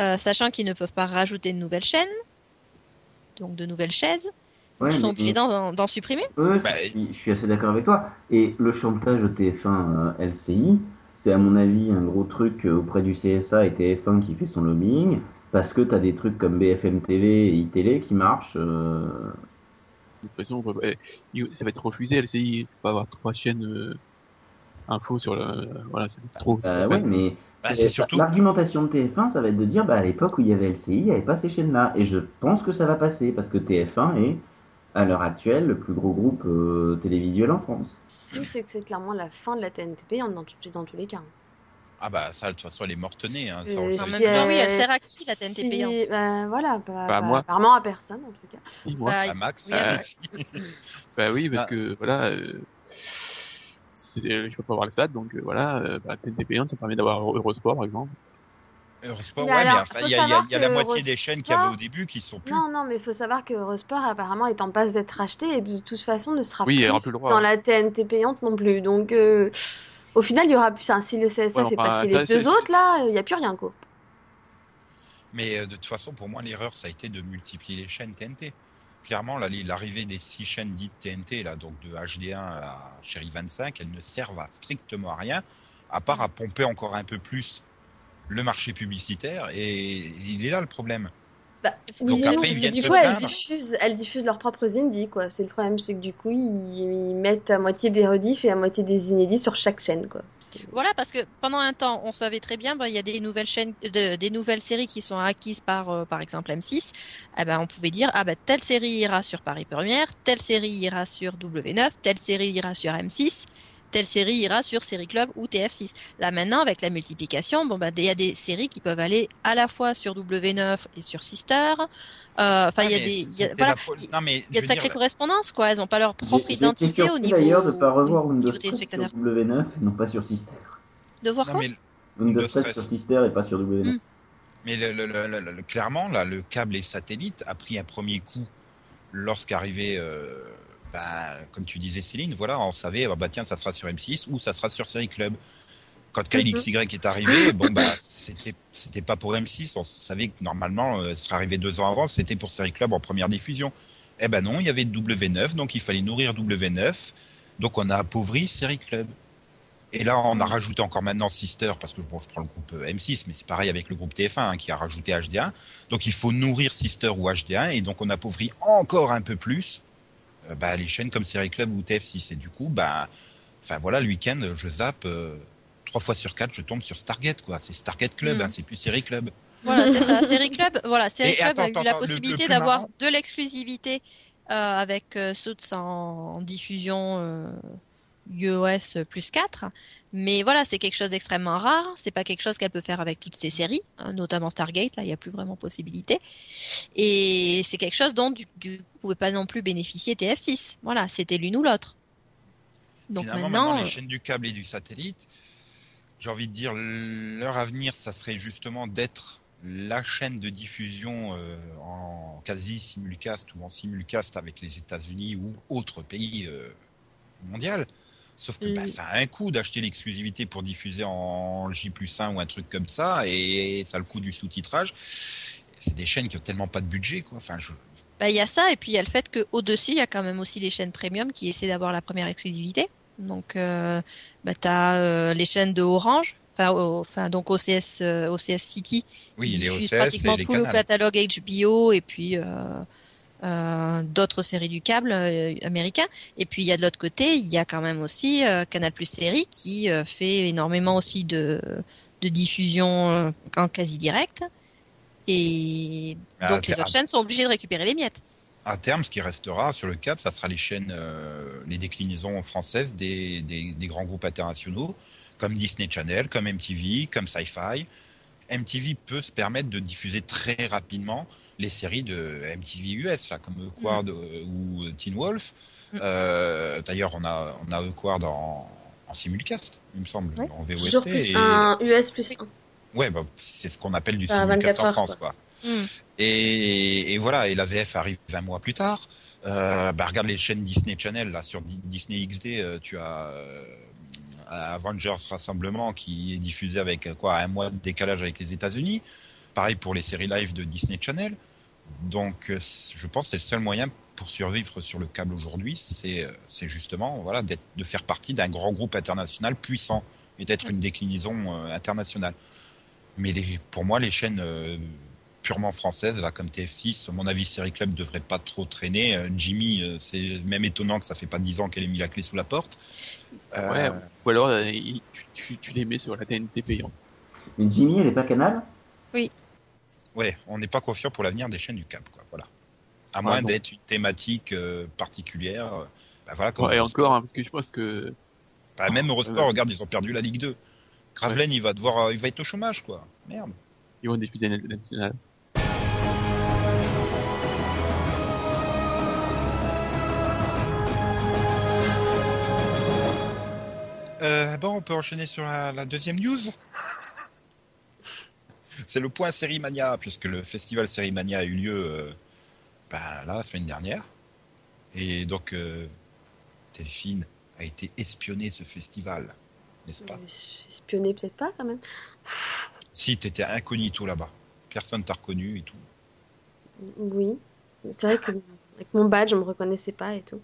euh, sachant qu'ils ne peuvent pas rajouter de nouvelles chaînes, donc de nouvelles chaises. Ouais, ils sont mais- obligés d'en d'en supprimer. Ouais, Bah, je, suis, je suis assez d'accord avec toi. Et le chantage au TF1 euh, LCI, c'est à mon avis un gros truc euh, auprès du CSA et TF1 qui fait son lobbying, parce que tu as des trucs comme BFM TV et iTélé qui marchent. euh, De toute façon, il- ça va être refusé, LCI. Peux pas avoir trois chaînes euh, info sur le. Voilà, c'est trop. bah ouais, mais Bah, euh, c'est surtout. l'argumentation de TF1, ça va être de dire, bah, à l'époque où il y avait LCI, il n'y avait pas ces chaînes-là. Et je pense que ça va passer, parce que TF1 est, à l'heure actuelle, le plus gros groupe euh, télévisuel en France. Si, c'est que c'est clairement la fin de la TNT payante dans, tout- dans tous les cas. Ah bah ça, de toute façon, elle est morte-née. Hein, ça, on Euh, le En savait même si, bien. temps, oui, elle euh, sert à qui, la TNT si- payante bah, voilà, Bah, moi. apparemment à personne en tout cas. Si, moi. Bah, À Max, oui, à Alexis. Bah oui, parce Ah. que voilà, euh, je peux pas avoir le SAT, donc euh, voilà, euh, bah, TNT payante, ça permet d'avoir Eurosport par exemple. Eurosport, Mais ouais, alors, mais enfin, il y a, il y a- savoir il y a la moitié des chaînes qu'il y avait Eurosport- au début qui sont plus. Non, non, mais il faut savoir que Eurosport apparemment est en passe d'être racheté et de toute façon ne sera Oui, plus droit. dans la TNT payante non plus. Donc euh, au final, il y aura plus. enfin, si le CSA Ouais, fait enfin, passer ça, les deux autres là, il n'y a plus rien quoi. Mais euh, de toute façon, pour moi, l'erreur, ça a été de multiplier les chaînes TNT. Clairement, l'arrivée des six chaînes dites TNT, là, donc de HD1 à Chérie 25, elles ne servent à strictement à rien, à part à pomper encore un peu plus le marché publicitaire. Et il est là le problème. Bah, Donc du après, coup- ils viennent du se coup, elles diffusent, elles diffusent leurs propres indies quoi. C'est le problème, c'est que du coup, ils, ils mettent à moitié des rediffs et à moitié des inédits sur chaque chaîne quoi. Voilà, parce que pendant un temps, on savait très bien, ben, il y a des nouvelles chaînes, de- des nouvelles séries qui sont acquises par, euh, par exemple, M6. Eh ben, on pouvait dire, ah ben, telle série ira sur Paris Première, telle série ira sur W9, telle série ira sur M6, telle série ira sur Série Club ou TF6. Là, maintenant, avec la multiplication, bon, ben, il y a des séries qui peuvent aller à la fois sur W9 et sur Sister. Euh, Enfin, il y a Ah, des, il y a- voilà, la fo- Non, mais il y a de sacrées dire, correspondances, quoi. Elles n'ont pas leur propre identité au niveau, d'ailleurs de ne pas revoir Windows niveau 13 sur téléspectateur. W9 et non pas sur Sister. De voir non, quoi Windows Windows 13 13. sur Sister et pas sur W9. Mm. Mais le, le- le- le- le- clairement, là, le câble et satellite a pris un premier coup lorsqu'arrivait, euh, bah, comme tu disais Céline, voilà, on savait, ah bah tiens, ça sera sur M6 ou ça sera sur Série Club. Quand Kyle Mhm. XY est arrivé, bon bah c'était c'était pas pour M6, on savait que normalement, euh, ce serait arrivé deux ans avant, c'était pour Série Club en première diffusion. Eh ben non, il y avait W9, donc il fallait nourrir W9, donc on a appauvri Série Club. Et là, on a rajouté encore maintenant Sister, parce que bon, je prends le groupe euh, M6, mais c'est pareil avec le groupe TF1 hein, qui a rajouté HD1. Donc il faut nourrir Sister ou HD1, et donc on appauvrit encore un peu plus bah, les chaînes comme Série Club ou TF6. Et du coup, bah, enfin voilà, le week-end, je zappe euh, trois fois sur quatre, je tombe sur Stargate, quoi. C'est Stargate Club, Mm. hein, c'est plus Série Club. Voilà, c'est ça. Série Club, voilà, Série Club attends, a eu attends, la attends, possibilité d'avoir marrant- de l'exclusivité euh, avec euh, en, en diffusion euh, iOS plus 4. Mais voilà, c'est quelque chose d'extrêmement rare. C'est pas quelque chose qu'elle peut faire avec toutes ses séries, hein, notamment Stargate. Là, il n'y a plus vraiment possibilité. Et c'est quelque chose dont du, du coup, vous pouvez pas non plus bénéficier TF6. Voilà, c'était l'une ou l'autre. Donc Finalement, maintenant, maintenant, euh, les chaînes du câble et du satellite, j'ai envie de dire, leur avenir, ça serait justement d'être la chaîne de diffusion euh, en quasi simulcast ou en simulcast avec les États-Unis ou autres pays euh, mondial. Sauf que Mm. bah, ça a un coût d'acheter l'exclusivité pour diffuser en J plus 1 ou un truc comme ça, et ça a le coût du sous-titrage. C'est des chaînes qui ont tellement pas de budget, quoi. Enfin, je... Bah, il y a ça, et puis il y a le fait qu'au-dessus, il y a quand même aussi les chaînes premium qui essaient d'avoir la première exclusivité. Donc, euh, bah, tu as les chaînes de Orange, enfin, au- enfin donc OCS, euh, OCS City, Oui, qui les OCS pratiquement et les tout le catalogue HBO, et puis euh, d'autres séries du câble euh, américain. Et puis il y a de l'autre côté, il y a quand même aussi euh, Canal Plus Série qui fait énormément aussi de, de diffusion en quasi direct. Et Ah, donc les autres chaînes sont obligées de récupérer les miettes. à terme, ce qui restera sur le câble, ça sera les chaînes, les déclinaisons françaises des, des, des grands groupes internationaux, comme Disney Channel, comme MTV, comme Sci-Fi. MTV peut se permettre de diffuser très rapidement les séries de MTV US, là, comme Awkward euh, ou Teen Wolf. Mm. Euh, D'ailleurs, on a, on a Awkward en, en simulcast, il me semble, Ouais. en VOST. plus et- un US plus un. Ouais, bah, c'est ce qu'on appelle du simulcast 24 en France, quoi. Hmm. Et, et voilà, et la VF arrive 20 mois plus tard. Euh, bah, regarde les chaînes Disney Channel, là, sur Di- Disney XD, euh, tu as euh, Avengers Rassemblement qui est diffusé avec euh, quoi, un mois de décalage avec les États-Unis. Pareil pour les séries live de Disney Channel. Donc, euh, je pense que c'est le seul moyen pour survivre sur le câble aujourd'hui, c'est euh, justement voilà, de faire partie d'un grand groupe international puissant et d'être une déclinaison euh, internationale. Mais les, pour moi, les chaînes euh, purement françaises, là, comme TF6, à mon avis, Série Club devrait pas trop traîner. Euh, Jimmy, euh, c'est même étonnant que ça fait pas 10 ans qu'elle ait mis la clé sous la porte. Euh, Ouais, ou alors tu, tu, tu les mets sur la TNT payante. Mais Jimmy, elle est pas canal ouais, on n'est pas confiant pour l'avenir des chaînes du câble, quoi. Voilà. À Ah, moins d'être une thématique euh, particulière. bah, voilà, comme Ouais, et encore, hein, parce que je pense que Bah, même Eurosport, Ouais. regarde, ils ont perdu la Ligue 2. Gravelaine, il va devoir, il va être au chômage, quoi. Merde. ils vont diffuser la nationale. Euh, bon, on peut enchaîner sur la, la deuxième news. c'est le point Série Mania, puisque le festival Série Mania a eu lieu euh, ben, là, la semaine dernière. Et donc, euh, Delphine a été espionné ce festival, n'est-ce pas? Espionner peut-être pas quand même. Si, t'étais incognito là-bas. Personne t'a reconnu et tout. Oui. C'est vrai que avec mon badge, je me reconnaissais pas et tout.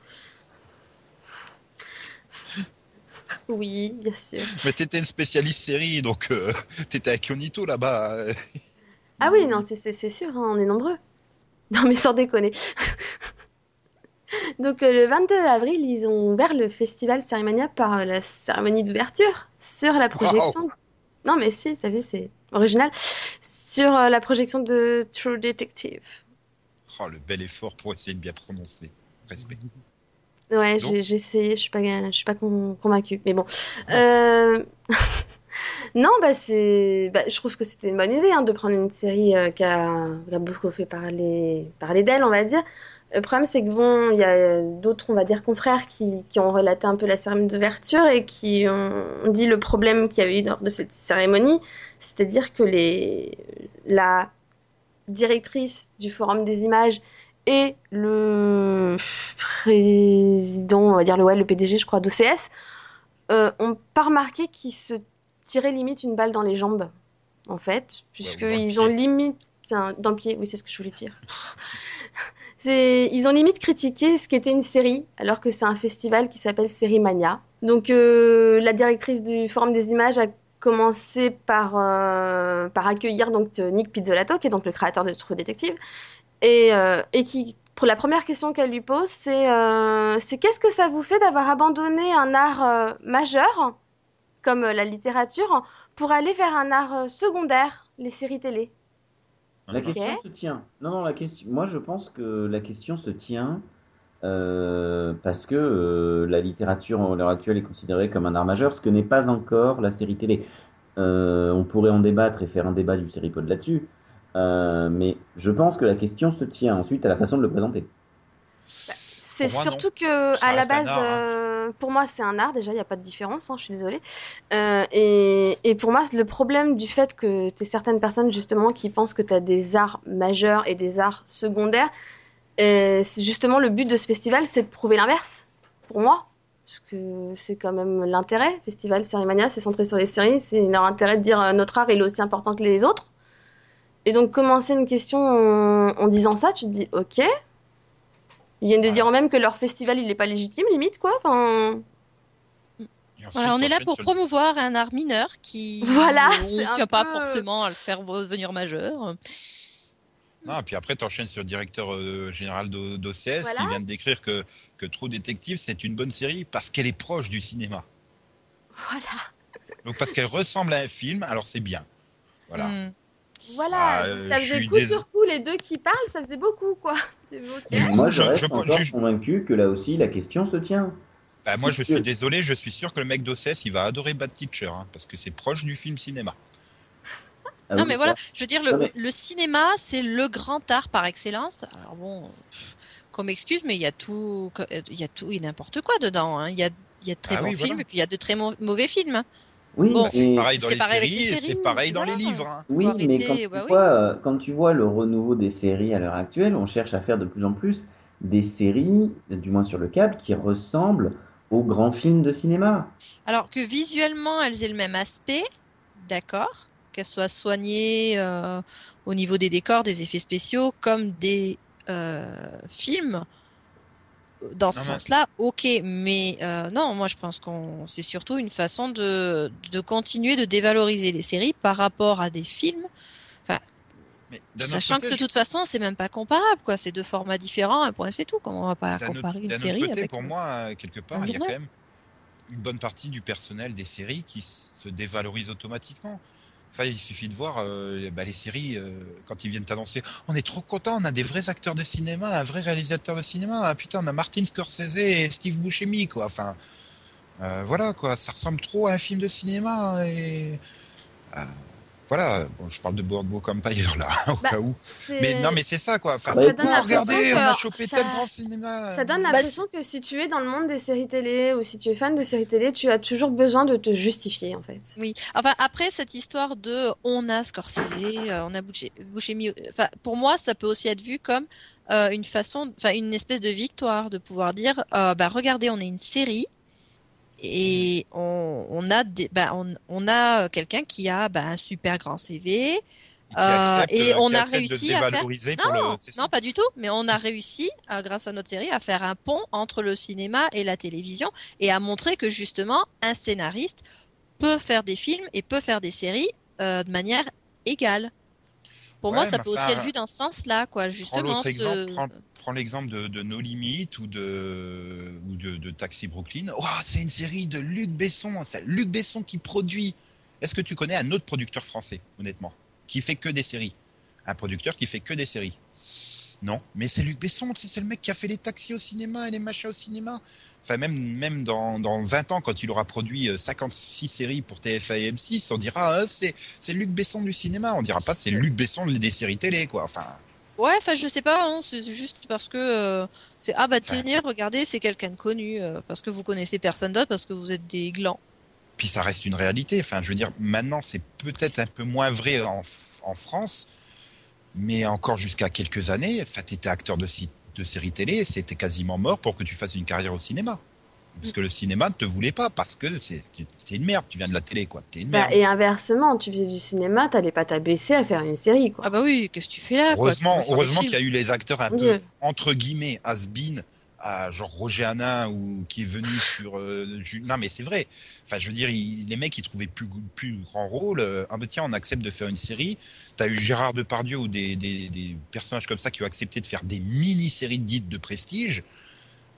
Oui, bien sûr. Mais t'étais une spécialiste série, donc euh, t'étais incognito là-bas. Ah oui, non, c'est- sûr, hein, on est nombreux. Non, mais sans déconner. Donc, euh, le 22 avril, ils ont ouvert le festival Cérémonia par la cérémonie d'ouverture sur la projection. Non, mais si, t'as vu, c'est original. Sur euh, la projection de True Detective. Oh, le bel effort pour essayer de bien prononcer. Respect. Ouais, j'ai essayé, je suis pas, je suis pas con- convaincue, mais bon. Euh, Non, bah c'est, bah, je trouve que c'était une bonne idée hein, de prendre une série euh, qui a, qui a beaucoup fait parler, parler d'elle, on va dire. Le problème, c'est que bon, il y a d'autres, on va dire, confrères qui, qui ont relaté un peu la cérémonie d'ouverture et qui ont dit le problème qu'il y avait eu lors de cette cérémonie, c'est-à-dire que les, la directrice du Forum des images et le président, on va dire le, ouais, le PDG, je crois, d'OCS, euh, ont pas remarqué qu'ils se tiraient limite une balle dans les jambes, en fait, puisqu'ils ont limite. enfin, dans le pied, oui, c'est ce que je voulais dire. Ils ont limite critiqué ce qu'était une série, alors que c'est un festival qui s'appelle Série Mania. Donc, euh, la directrice du Forum des images a commencé par, euh, par accueillir donc euh, Nick Pizzolatto, qui est donc le créateur de True Detective, et, euh, et qui, pour la première question qu'elle lui pose, c'est euh, c'est qu'est-ce que ça vous fait d'avoir abandonné un art euh, majeur, comme euh, la littérature, pour aller vers un art euh, secondaire, les séries télé? La question se tient. Non, non, la question. Moi, je pense que la question se tient euh, parce que euh, la littérature à l'heure actuelle est considérée comme un art majeur, ce que n'est pas encore la série télé. Euh, on pourrait en débattre et faire un débat du séripode là-dessus, euh, mais je pense que la question se tient ensuite à la façon de le présenter. C'est Pour moi, surtout que Ça à la base, art, hein. euh, pour moi, c'est un art. Déjà, il n'y a pas de différence. hein, je suis désolée. Euh, et, et pour moi, c'est le problème du fait que tu certaines personnes justement qui pensent que tu as des arts majeurs et des arts secondaires. C'est justement le but de ce festival, c'est de prouver l'inverse. Pour moi, parce que c'est quand même l'intérêt. Festival Sérimania, c'est centré sur les séries. C'est leur intérêt de dire euh, notre art il est aussi important que les autres. Et donc commencer une question en, en disant ça, tu te dis ok. Ils viennent de Ouais. dire même que leur festival il est pas légitime limite quoi. Enfin, Et ensuite, Voilà, on est là pour sur promouvoir un art mineur qui Voilà, tient pas peu- forcément à le faire devenir majeur. Non, et puis après, tu enchaînes sur le directeur euh, général d'O- d'OCS Voilà. qui vient de décrire que, que True Detective, c'est une bonne série parce qu'elle est proche du cinéma. voilà. Donc parce qu'elle ressemble à un film, alors c'est bien. Voilà. Hmm. Voilà, Ah, euh, ça faisait coup dés- sur coup les deux qui parlent, ça faisait beaucoup quoi. J'ai vu, ok. Du coup, Moi, je je- reste je- encore je- convaincu que là aussi la question se tient. Bah, moi, je suis désolé, je suis sûr que le mec d'OCS, il va adorer Bad Teacher, hein, parce que c'est proche du film cinéma. Ah non, oui, mais ça, voilà, je veux dire, le, Non, mais- le cinéma, c'est le grand art par excellence. Alors bon, comme excuse, mais il y a tout, il y a tout et n'importe quoi dedans. hein. Il y a, il y a de très Ah bons oui, films voilà. et puis il y a de très mau- mauvais films. Oui, Bon, Bah, c'est et- pareil dans c'est les pareil avec séries, les et c'est pareil dans les livres. hein. Oui, mais quand tu, bah oui. vois, euh, quand tu vois le renouveau des séries à l'heure actuelle, on cherche à faire de plus en plus des séries, du moins sur le câble, qui ressemblent aux grands films de cinéma. Alors que visuellement, elles aient le même aspect, d'accord, qu'elles soient soignées euh, au niveau des décors, des effets spéciaux, comme des euh, films. Dans ce sens-là, ok, mais euh, non, moi je pense qu'on c'est surtout une façon de, de continuer de dévaloriser les séries par rapport à des films, autre sachant côté, que de toute façon c'est même pas comparable, quoi. C'est deux formats différents, un point c'est tout. Comment on va pas autre- comparer une série côté, avec pour moi, quelque part, il y a quand même une bonne partie du personnel des séries qui se dévalorise automatiquement. Enfin, il suffit de voir euh, bah, les séries euh, quand ils viennent t'annoncer on est trop content, on a des vrais acteurs de cinéma, un vrai réalisateur de cinéma. Ah, putain, on a Martin Scorsese et Steve Buscemi, quoi. Enfin, euh, voilà, quoi. Ça ressemble trop à un film de cinéma et. Voilà, bon, je parle de Boardwalk Empire là, au Bah, cas où. Mais non, mais c'est ça quoi. Enfin, Bah, ça donne oh, regardez, on a chopé ça- tel grand cinéma. Ça donne Bah, l'impression que si tu es dans le monde des séries télé ou si tu es fan de séries télé, tu as toujours besoin de te justifier en fait. Oui, enfin après cette histoire de on a Scorsese, euh, on a Buscemi, enfin pour moi ça peut aussi être vu comme euh, une façon, enfin une espèce de victoire de pouvoir dire euh, bah regardez on est une série et on, on a des, bah, on, on a quelqu'un qui a bah, un super grand CV. Qui Euh, et qui on a réussi à faire- Non, le- pas du tout. Mais on a réussi, euh, grâce à notre série, à faire un pont entre le cinéma et la télévision et à montrer que justement, un scénariste peut faire des films et peut faire des séries euh, de manière égale. Pour moi, ça peut aussi être vu dans ce sens-là, quoi. Prends Justement, ce- prends, prends l'exemple de, de No Limit ou de, ou de, de Taxi Brooklyn. Oh, c'est une série de Luc Besson. C'est Luc Besson qui produit. Est-ce que tu connais un autre producteur français, honnêtement, qui fait que des séries? Un producteur qui fait que des séries Non, mais c'est Luc Besson, c'est le mec qui a fait les taxis au cinéma et les machins au cinéma. Enfin, même, même dans, dans 20 ans, quand il aura produit euh, 56 séries pour TF1 et M6, on dira ah, c'est Luc Besson du cinéma. On dira pas c'est Luc Besson des séries télé, quoi. Enfin, Ouais, enfin, je sais pas, non, c'est juste parce que euh, c'est ah bah tenir, regardez, c'est quelqu'un de connu, euh, parce que vous connaissez personne d'autre, parce que vous êtes des glands. puis ça reste une réalité. Enfin, je veux dire, maintenant, c'est peut-être un peu moins vrai en, en France, mais encore jusqu'à quelques années, enfin, tu étais acteur de, de séries télé, c'était quasiment mort pour que tu fasses une carrière au cinéma. Parce que le cinéma ne te voulait pas, parce que c'est une merde, tu viens de la télé, quoi. T'es une Bah, merde. et inversement, tu faisais du cinéma, t'allais pas t'abaisser à faire une série quoi. Ah bah oui, qu'est-ce que tu fais là Heureusement, qu'il y a eu les acteurs un peu, entre guillemets, has-been, à genre Roger Hanin, ou qui est venu sur... euh, non, mais c'est vrai. Enfin, je veux dire, il- les mecs, ils trouvaient plus, plus grand rôle. Ah, bah tiens, on accepte de faire une série. T'as eu Gérard Depardieu ou des, des, personnages comme ça qui ont accepté de faire des mini-séries dites de prestige.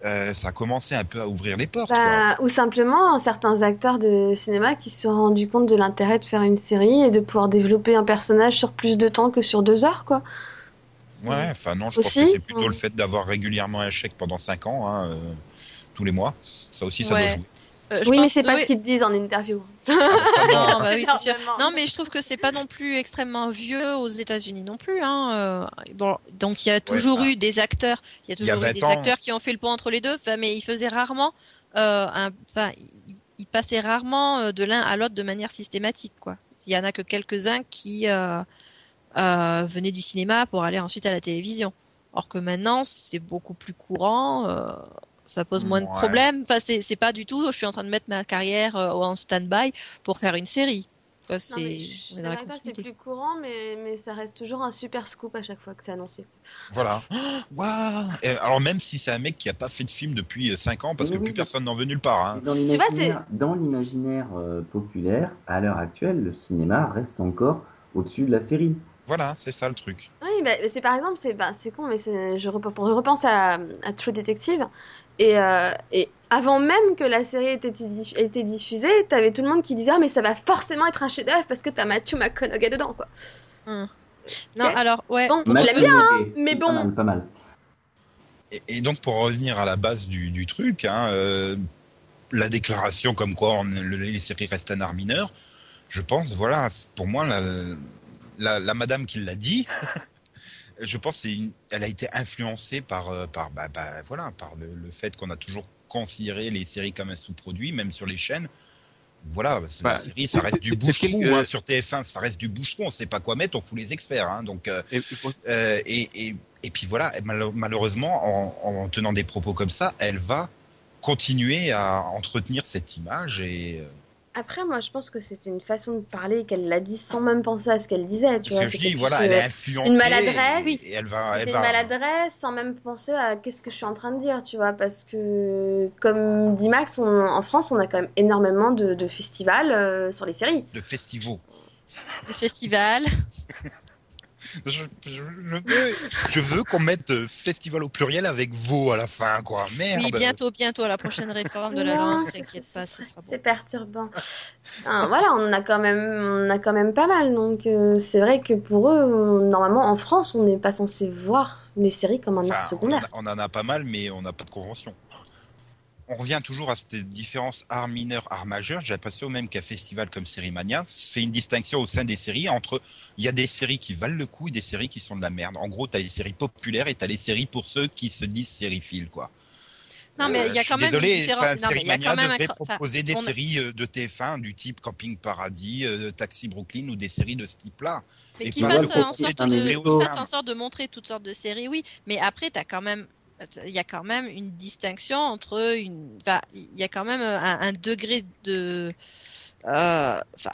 Euh, ça a commencé un peu à ouvrir les portes. Bah, ou simplement certains acteurs de cinéma qui se sont rendus compte de l'intérêt de faire une série et de pouvoir développer un personnage sur plus de temps que sur deux heures quoi. Ouais, enfin non, je pense Aussi, que c'est plutôt ouais. le fait d'avoir régulièrement un chèque pendant 5 ans, hein, euh, tous les mois. Ça aussi, ça Ouais. doit jouer. Euh, oui, mais pense- c'est pas oui. ce qu'ils te disent en interview. Ah, bah, non. Non, bah oui, sûr. Non, mais je trouve que c'est pas non plus extrêmement vieux aux États-Unis non plus. Hein. euh, Bon, donc il y a toujours enfin, eu des acteurs, il y a il y a toujours eu 20 des ans- acteurs qui ont fait le pont entre les deux. Mais ils faisaient rarement, euh, un, enfin, ils- ils passaient rarement euh, de l'un à l'autre de manière systématique, quoi. Il y en a que quelques-uns qui euh, euh, venaient du cinéma pour aller ensuite à la télévision. Or que maintenant, c'est beaucoup plus courant. euh, ça pose moins de problèmes. Enfin, c'est c'est pas du tout. Je suis en train de mettre ma carrière euh, en stand-by pour faire une série. Quoi, Non, c'est plus courant, mais, mais ça reste toujours un super scoop à chaque fois que c'est annoncé. Voilà. Waouh Et Alors même si c'est un mec qui a pas fait de film depuis 5 ans parce que Oui, plus personne n'en veut nulle part. Hein. Dans vois, l'imaginaire, dans l'imaginaire euh, populaire, à l'heure actuelle, le cinéma reste encore au-dessus de la série. Voilà, c'est ça le truc. Oui, bah, c'est par exemple, c'est bah, c'est con, mais c'est- je, rep- je repense à, à True Detective. Et, euh, et avant même que la série ait été, diff- ait été diffusée, t'avais tout le monde qui disait Ah, mais ça va forcément être un chef-d'œuvre parce que t'as Matthew McConaughey dedans, quoi. Non, Ok. alors, ouais. Bon, je l'aime bien, Noguet, mais bon. Pas mal, pas mal. Et, et donc pour revenir à la base du, du truc, hein, euh, la déclaration comme quoi on- le- les séries restent un art mineur, je pense, voilà, pour moi la, la, la madame qui l'a dit, je pense c'est une- elle a été influencée par euh, par bah, bah, voilà par le, le fait qu'on a toujours considéré les séries comme un sous-produit, même sur les chaînes. Voilà, que la Bah, série, ça reste du boucheron euh, hein, sur TF1, ça reste du boucheron. On sait pas quoi mettre, on fout les experts. Hein, donc, euh, Et- et pour- euh, et, et, et puis voilà, malheureusement, en, en tenant des propos comme ça, elle va continuer à entretenir cette image et Après, moi, je pense que c'était une façon de parler et qu'elle l'a dit sans même penser à ce qu'elle disait. Tu vois, que je dis, voilà, elle est euh, influencée. une maladresse, et, et elle va, elle va. une maladresse sans même penser à qu'est-ce que je suis en train de dire, tu vois, parce que, comme dit Max, on- en France, on a quand même énormément de, de festivals euh, sur les séries. de festivals. Des festivals. Je, je- je veux, je veux qu'on mette euh, festival au pluriel avec vos à la fin, quoi. Merde. Oui, bientôt, bientôt, la prochaine réforme de la langue, c'est- t'inquiète pas, sera bon. C'est perturbant. Hein, voilà, on a quand même, on a quand même pas mal. Donc, euh, c'est vrai que pour eux, on- normalement, en France, on n'est pas censé voir les séries comme un Enfin, art on, secondaire. a, on en a pas mal, mais on n'a pas de convention. On revient toujours à cette différence art mineur, art majeur. J'ai l'impression même qu'un festival comme Série Mania fait une distinction au sein des séries entre il y a des séries qui valent le coup et des séries qui sont de la merde. En gros, tu as les séries populaires et tu as les séries pour ceux qui se disent sériphiles, quoi. Non, mais Euh, il y a je quand même désolé, une différence. enfin, Non, mais Série il y a Mania quand même un devrait cra- enfin, proposer des séries euh, de TF1 du type Camping Paradis, euh, Taxi Brooklyn ou des séries de ce type-là. Mais Et qui pas fasse de en sorte de, de montrer toutes sortes de séries, oui. Mais après, t'as quand même, il y a quand même une distinction entre une, enfin, il y a quand même un, un degré de, euh, enfin,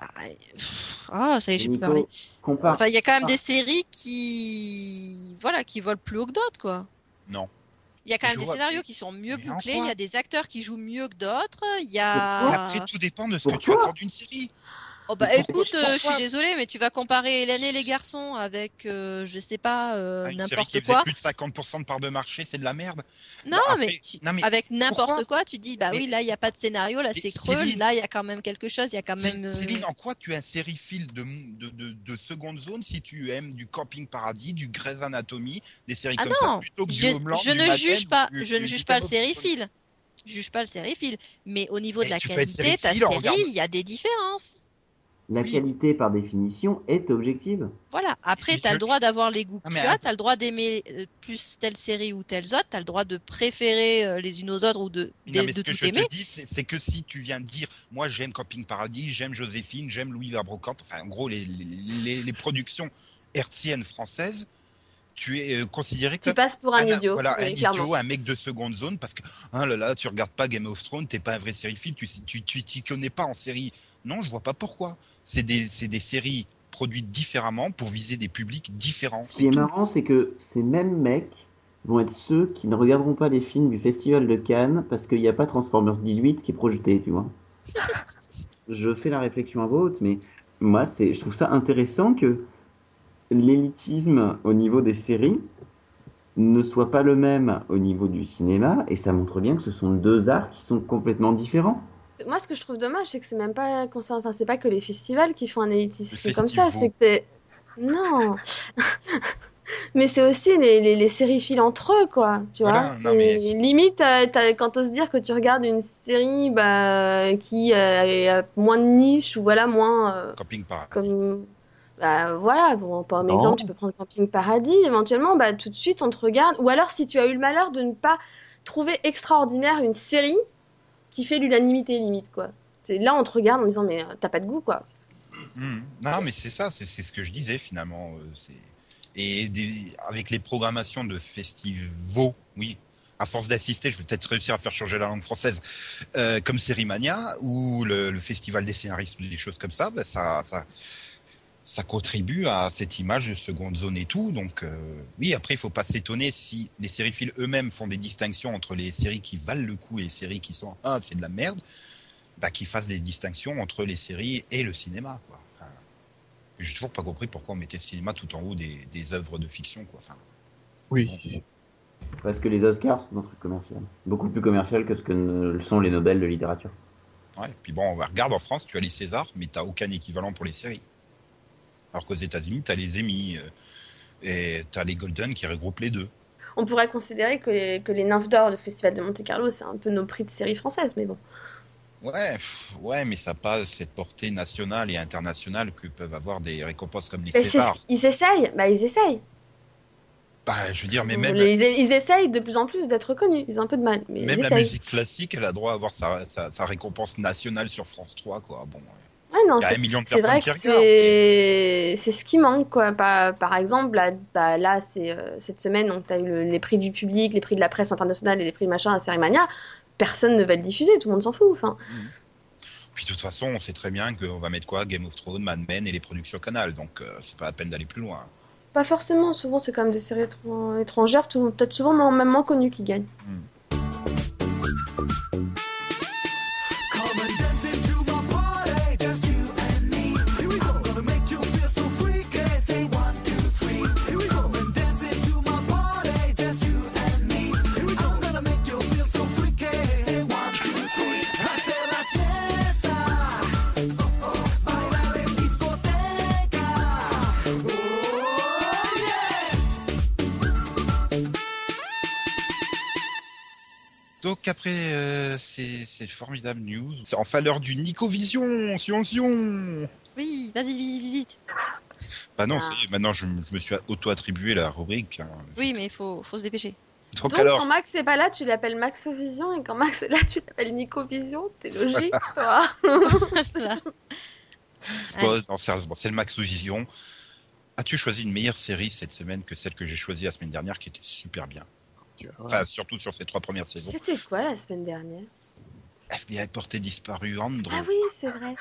ah, ça y est, j'ai pu Nico, parler. compare. Enfin, il y a quand même des séries qui, voilà, qui volent plus haut que d'autres, quoi. Non. Il y a quand Je même des scénarios qui sont mieux bouclés, il y a des acteurs qui jouent mieux que d'autres, il y a. après, tout dépend de ce que tu attends d'une série. Oh bah écoute, euh, je suis désolée, mais tu vas comparer Hélène et les garçons avec, euh, je sais pas, euh, Ah, n'importe quoi. plus de 50% de part de marché, c'est de la merde. Non, Bah, mais, après- tu- non, mais avec n'importe quoi, tu dis, bah oui, là, il n'y a pas de scénario, là, c'est creux, Céline- là, il y a quand même quelque chose, il y a quand même. euh, Céline, en quoi tu es un sériephile de, de, de, de seconde zone si tu aimes du Camping Paradis, du Grey's Anatomy, des séries Ah comme ça, non, plutôt que je, du Homeland, je du ne juge pas, du- je ne juge pas le sériephile. Je juge pas le sériephile, mais au niveau de Mais la qualité, ta série, il y a des différences. La Oui. qualité, par définition, est objective. Voilà. Après, tu as le droit d'avoir les goûts que Ah, mais tu as, tu as le droit d'aimer euh, plus telle série ou telles autres, tu as le droit de préférer euh, les unes aux autres ou de, Non, de, mais de ce que je aimer. te dis, c'est que si tu viens de dire, moi j'aime Camping Paradis, j'aime Joséphine, j'aime Louis la Brocante, enfin en gros les, les, les- les productions hertziennes françaises, tu es euh, considéré Tu comme passes pour un un, idiot. voilà, un clairement. idiot, un mec de seconde zone, parce que ah là là, tu regardes pas Game of Thrones, t'es pas un vrai sériephile, tu tu tu t'y connais pas en série. Non, je vois pas pourquoi. C'est des c'est des séries produites différemment pour viser des publics différents. Ce qui est marrant, c'est que ces mêmes mecs vont être ceux qui ne regarderont pas les films du Festival de Cannes parce qu'il n'y a pas Transformers 18 qui est projeté, tu vois. je fais la réflexion à voix haute, mais moi, c'est, je trouve ça intéressant que l'élitisme au niveau des séries ne soit pas le même au niveau du cinéma, et ça montre bien que ce sont deux arts qui sont complètement différents. Moi, ce que je trouve dommage, c'est que c'est même pas concernant. Enfin, c'est pas que les festivals qui font un élitisme comme ça. C'est que non. mais c'est aussi les, les, les sériphiles entre eux, quoi. Tu Voilà, vois. non, mais Limite, euh, t'as- quand t'oses dire que tu regardes une série bah, qui euh, est euh, moins de niche ou voilà moins euh, Camping Paradis. comme. Bah, voilà, bon, par Non. exemple, tu peux prendre Camping Paradis, éventuellement, bah, tout de suite on te regarde. Ou alors, si tu as eu le malheur de ne pas trouver extraordinaire une série qui fait l'unanimité, limite, quoi. C'est- Là, on te regarde en disant, mais euh, t'as pas de goût, quoi. Mhm. Non, mais c'est ça, c'est ce que je disais finalement. euh, c'est- Et des- avec les programmations de festivals, oui, à force d'assister, je vais peut-être réussir à faire changer la langue française, euh, comme Sérimania ou le, le festival des scénaristes ou des choses comme ça, bah, ça, ça, ça contribue à cette image de seconde zone et tout. Donc euh, oui, après, il faut pas s'étonner si les sériphiles eux-mêmes font des distinctions entre les séries qui valent le coup et les séries qui sont ah c'est de la merde, bah, qu'ils fassent des distinctions entre les séries et le cinéma, quoi. Enfin, j'ai toujours pas compris pourquoi on mettait le cinéma tout en haut des, des œuvres de fiction, quoi. Enfin, Oui. Parce que les Oscars sont un truc commercial. Beaucoup plus commercial que ce que ne sont les Nobel de littérature. ouais. Puis bon, on va regarde en France, tu as les Césars, mais t'as aucun équivalent pour les séries. Alors qu'aux États-Unis, t'as les Emmy euh, et t'as les Golden qui regroupent les deux. On pourrait considérer que les, que les nymphes d'or du Festival de Monte-Carlo, c'est un peu nos prix de série française, mais bon. Ouais, ouais, mais ça n'a pas cette portée nationale et internationale que peuvent avoir des récompenses comme les c'est- Césars. ils essayent, bah ils essayent. Bah, je veux dire, mais même, Ils, ils essayent de plus en plus d'être connus. Ils ont un peu de mal, mais même la musique classique, elle a droit à avoir sa, sa, sa récompense nationale sur France 3, quoi. Bon, ouais. Ouais, non, il y a c'est- vrai que c'est ce qui manque quoi. Par, par exemple, là, bah, là c'est euh, cette semaine, tu as eu le- les prix du public, les prix de la presse internationale et les prix de machin à Sérimania. Personne ne va le diffuser, tout le monde s'en fout. Enfin, Puis de toute façon, on sait très bien qu'on va mettre quoi? Game of Thrones, Mad Men et les productions Canal, donc euh, c'est pas la peine d'aller plus loin. pas forcément. Souvent, c'est quand même des séries étran- étrangères, peut-être souvent même moins connues qui gagnent. Come Donc après euh, ces, ces formidables news, c'est enfin l'heure du Nicovision, Sion Sion Oui, vas-y, vite, vite, vite. Bah non, Ah. est, maintenant je, me suis auto-attribué la rubrique. hein. Oui, mais il faut, faut se dépêcher. Donc, Donc, alors, quand Max est pas là, tu l'appelles Maxovision, et quand Max est là, tu l'appelles Nicovision. T'es logique, toi. Bon, non, sérieusement, c'est le Maxovision. As-tu choisi une meilleure série cette semaine que celle que j'ai choisie la semaine dernière qui était super bien? Tu vois, Enfin, surtout sur ces trois premières saisons. C'était quoi la semaine dernière? FBI porté disparu, Andrew. Ah oui, c'est vrai.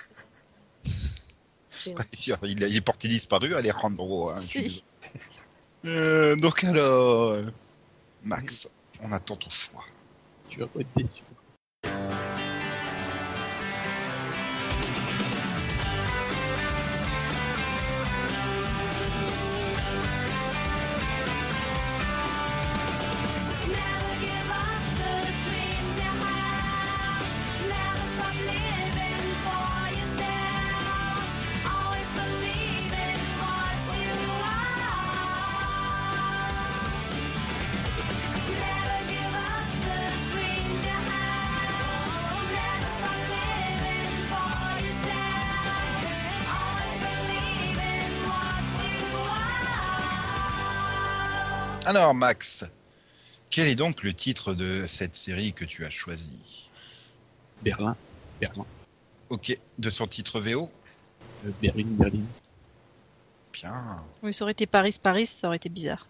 Il, est- porté disparu, Alejandro. Hein, Si. Euh, donc alors, Max, on attend ton choix. tu vas pas être déçu. Alors, Max, quel est donc le titre de cette série que tu as choisi Berlin, Berlin, Ok, de son titre VO euh, Berlin, Berlin. Bien. Oui, ça aurait été Paris, Paris, ça aurait été bizarre.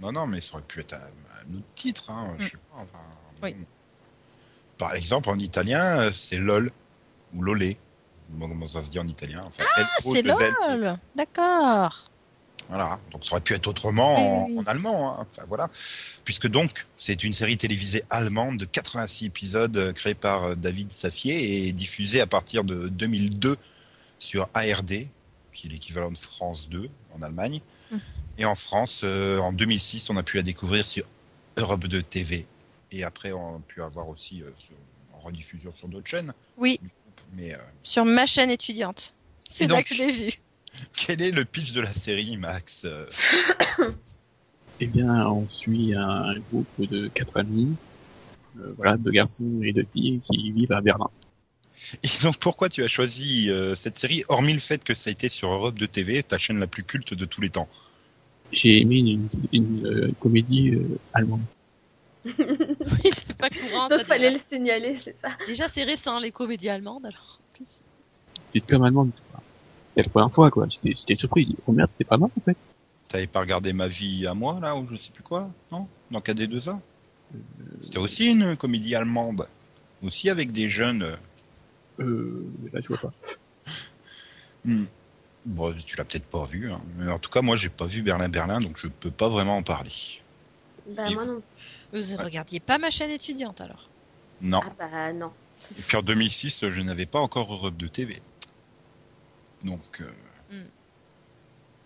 Non, non, mais ça aurait pu être un, un autre titre, hein, je Mm. sais pas. enfin, Oui. bon. Par exemple, en italien, euh, c'est LOL ou LOLé. Comment ça se dit en italien? Enfin, Ah, c'est L-O-2-L. LOL D'accord. Voilà, donc ça aurait pu être autrement en, Oui, allemand. hein. Enfin voilà, puisque donc c'est une série télévisée allemande de 86 épisodes euh, créée par euh, David Safier et diffusée à partir de 2002 sur ARD, qui est l'équivalent de France 2 en Allemagne, Mm. et en France euh, en 2006 on a pu la découvrir sur Europe 2 TV et après on a pu avoir aussi euh, sur- en rediffusion sur d'autres chaînes. Oui. Mais euh, sur ma chaîne étudiante. C'est là donc- que je l'ai vu. quel est le pitch de la série, Max? Eh bien, on suit un groupe de quatre amis, euh, voilà, deux garçons et deux filles qui vivent à Berlin. Et donc pourquoi tu as choisi euh, cette série, hormis le fait que ça a été sur Europe 2 TV, ta chaîne la plus culte de tous les temps? J'ai aimé une, une, euh, comédie euh, allemande. Oui, c'est pas courant. Ça, Donc, fallait déjà, le signaler, c'est ça. Déjà, c'est récent, les comédies allemandes, alors. en plus. C'est comme allemande. quoi. C'était la première fois, quoi. J'étais surpris. Oh merde, c'est pas mal, en fait. T'avais pas regardé ma vie à moi là ou je sais plus quoi Non? Dans KD2A Euh, C'était aussi une comédie allemande, aussi avec des jeunes. euh, Euh, là, je vois pas. hmm. Bon, tu l'as peut-être pas vu, hein. mais en tout cas moi j'ai pas vu Berlin Berlin donc je peux pas vraiment en parler. Bah, Et moi vous non. Vous regardiez pas ma chaîne étudiante, alors? Non. Ah bah non. Et puis en 2006 je n'avais pas encore Europe 2 TV. Donc. euh, Hmm.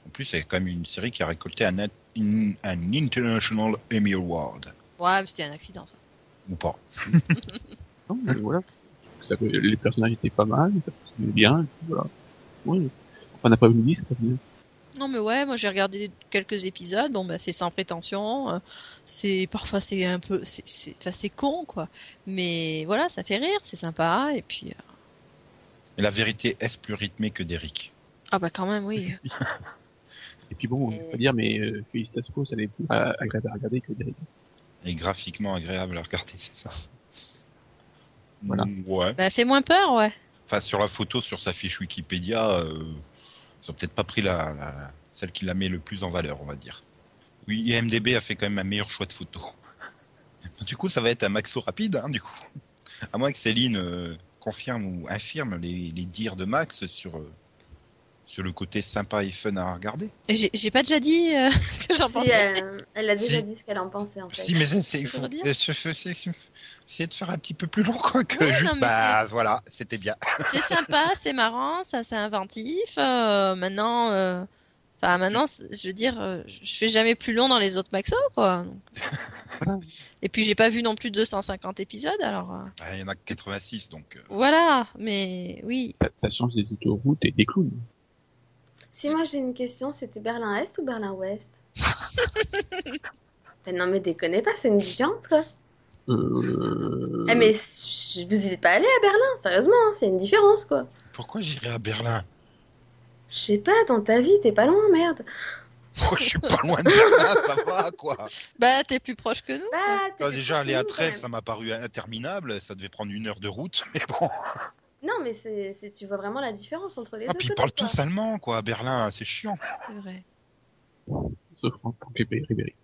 En plus c'est quand même une série qui a récolté un, at- une- un International Emmy Award. Ouais, c'était un accident, ça. Ou pas. Non, mais voilà. Ça, les personnages étaient pas mal, ça continuait bien, et puis voilà. Ouais. On n'a pas vu c'est pas bien. Non, mais ouais, moi j'ai regardé quelques épisodes. Bon, bah, c'est sans prétention. euh, C'est parfois c'est un peu, c'est, c'est, enfin, c'est con, quoi. Mais voilà, ça fait rire, c'est sympa. Et puis, euh, Mais la vérité est-ce plus rythmé que d'Eric? Ah bah quand même, oui. Et puis bon, on peut pas dire, mais euh, félicitations, ça n'est plus agréable à regarder que Derek. Et graphiquement agréable à regarder, c'est ça Voilà. Mm, Ouais. Bah, fait moins peur, ouais. Enfin, sur la photo, sur sa fiche Wikipédia, euh, ils ont peut-être pas pris la, la- celle qui la met le plus en valeur, on va dire. Oui, IMDB a fait quand même un meilleur choix de photo. du coup, ça va être un maxo rapide, hein, du coup. À moins que Céline euh, confirme ou infirme les, les dires de Max sur, euh, sur le côté sympa et fun à regarder. J'ai, pas déjà dit euh, ce que j'en Si, pensais. euh, elle a déjà Si. dit ce qu'elle en pensait en fait. Si, mais c'est, de faire un petit peu plus long, quoi, que Ouais, juste, non, bah, voilà, c'était bien. C'est sympa, c'est marrant, ça c'est inventif. euh, maintenant, euh, enfin maintenant, je veux dire, euh, je fais jamais plus long dans les autres maxos, quoi. Donc. Et puis j'ai pas vu non plus 250 épisodes, alors euh, Ah, Il y en a que 86, donc. euh, voilà. Mais oui, Ça, ça change des autoroutes et des clowns. Si moi j'ai une question, c'était Berlin-Est ou Berlin-Ouest Ben Non mais déconnez pas, c'est une différence quoi. Euh... Eh, mais vous n'êtes pas allé à Berlin, sérieusement, hein, c'est une différence, quoi. Pourquoi j'irai à Berlin? Je sais pas, dans ta vie, t'es pas loin, merde. Moi, je suis pas loin de Berlin, ça va quoi. Bah, t'es plus proche que nous. Bah, plus déjà, aller à Trèves, ça m'a paru interminable. Ça devait prendre une heure de route, mais bon. Non, mais c'est, c'est- tu vois vraiment la différence entre les Ah, deux. puis ils parlent quoi. tous allemand, quoi, à Berlin, c'est chiant. C'est vrai. Sauf Ribéry.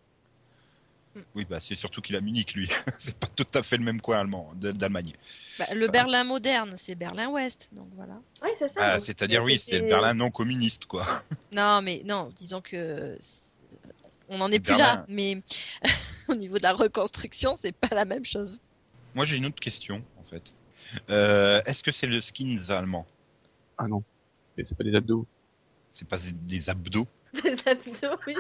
Oui, bah, c'est surtout qu'il a Munich, lui. c'est pas tout à fait le même coin allemand, d'Allemagne. Bah, le Berlin moderne, c'est Berlin-Ouest. Donc voilà. Ouais, c'est ça. Ah, c'est-à-dire, oui, c'est le Berlin non communiste, quoi. Non, mais non, disons que on n'en est plus Berlin. là. Mais au niveau de la reconstruction, c'est pas la même chose. Moi, j'ai une autre question, en fait. Euh, Est-ce que c'est le skins allemand? Ah non. Mais C'est pas des ados. C'est pas des abdos? Des abdos, oui.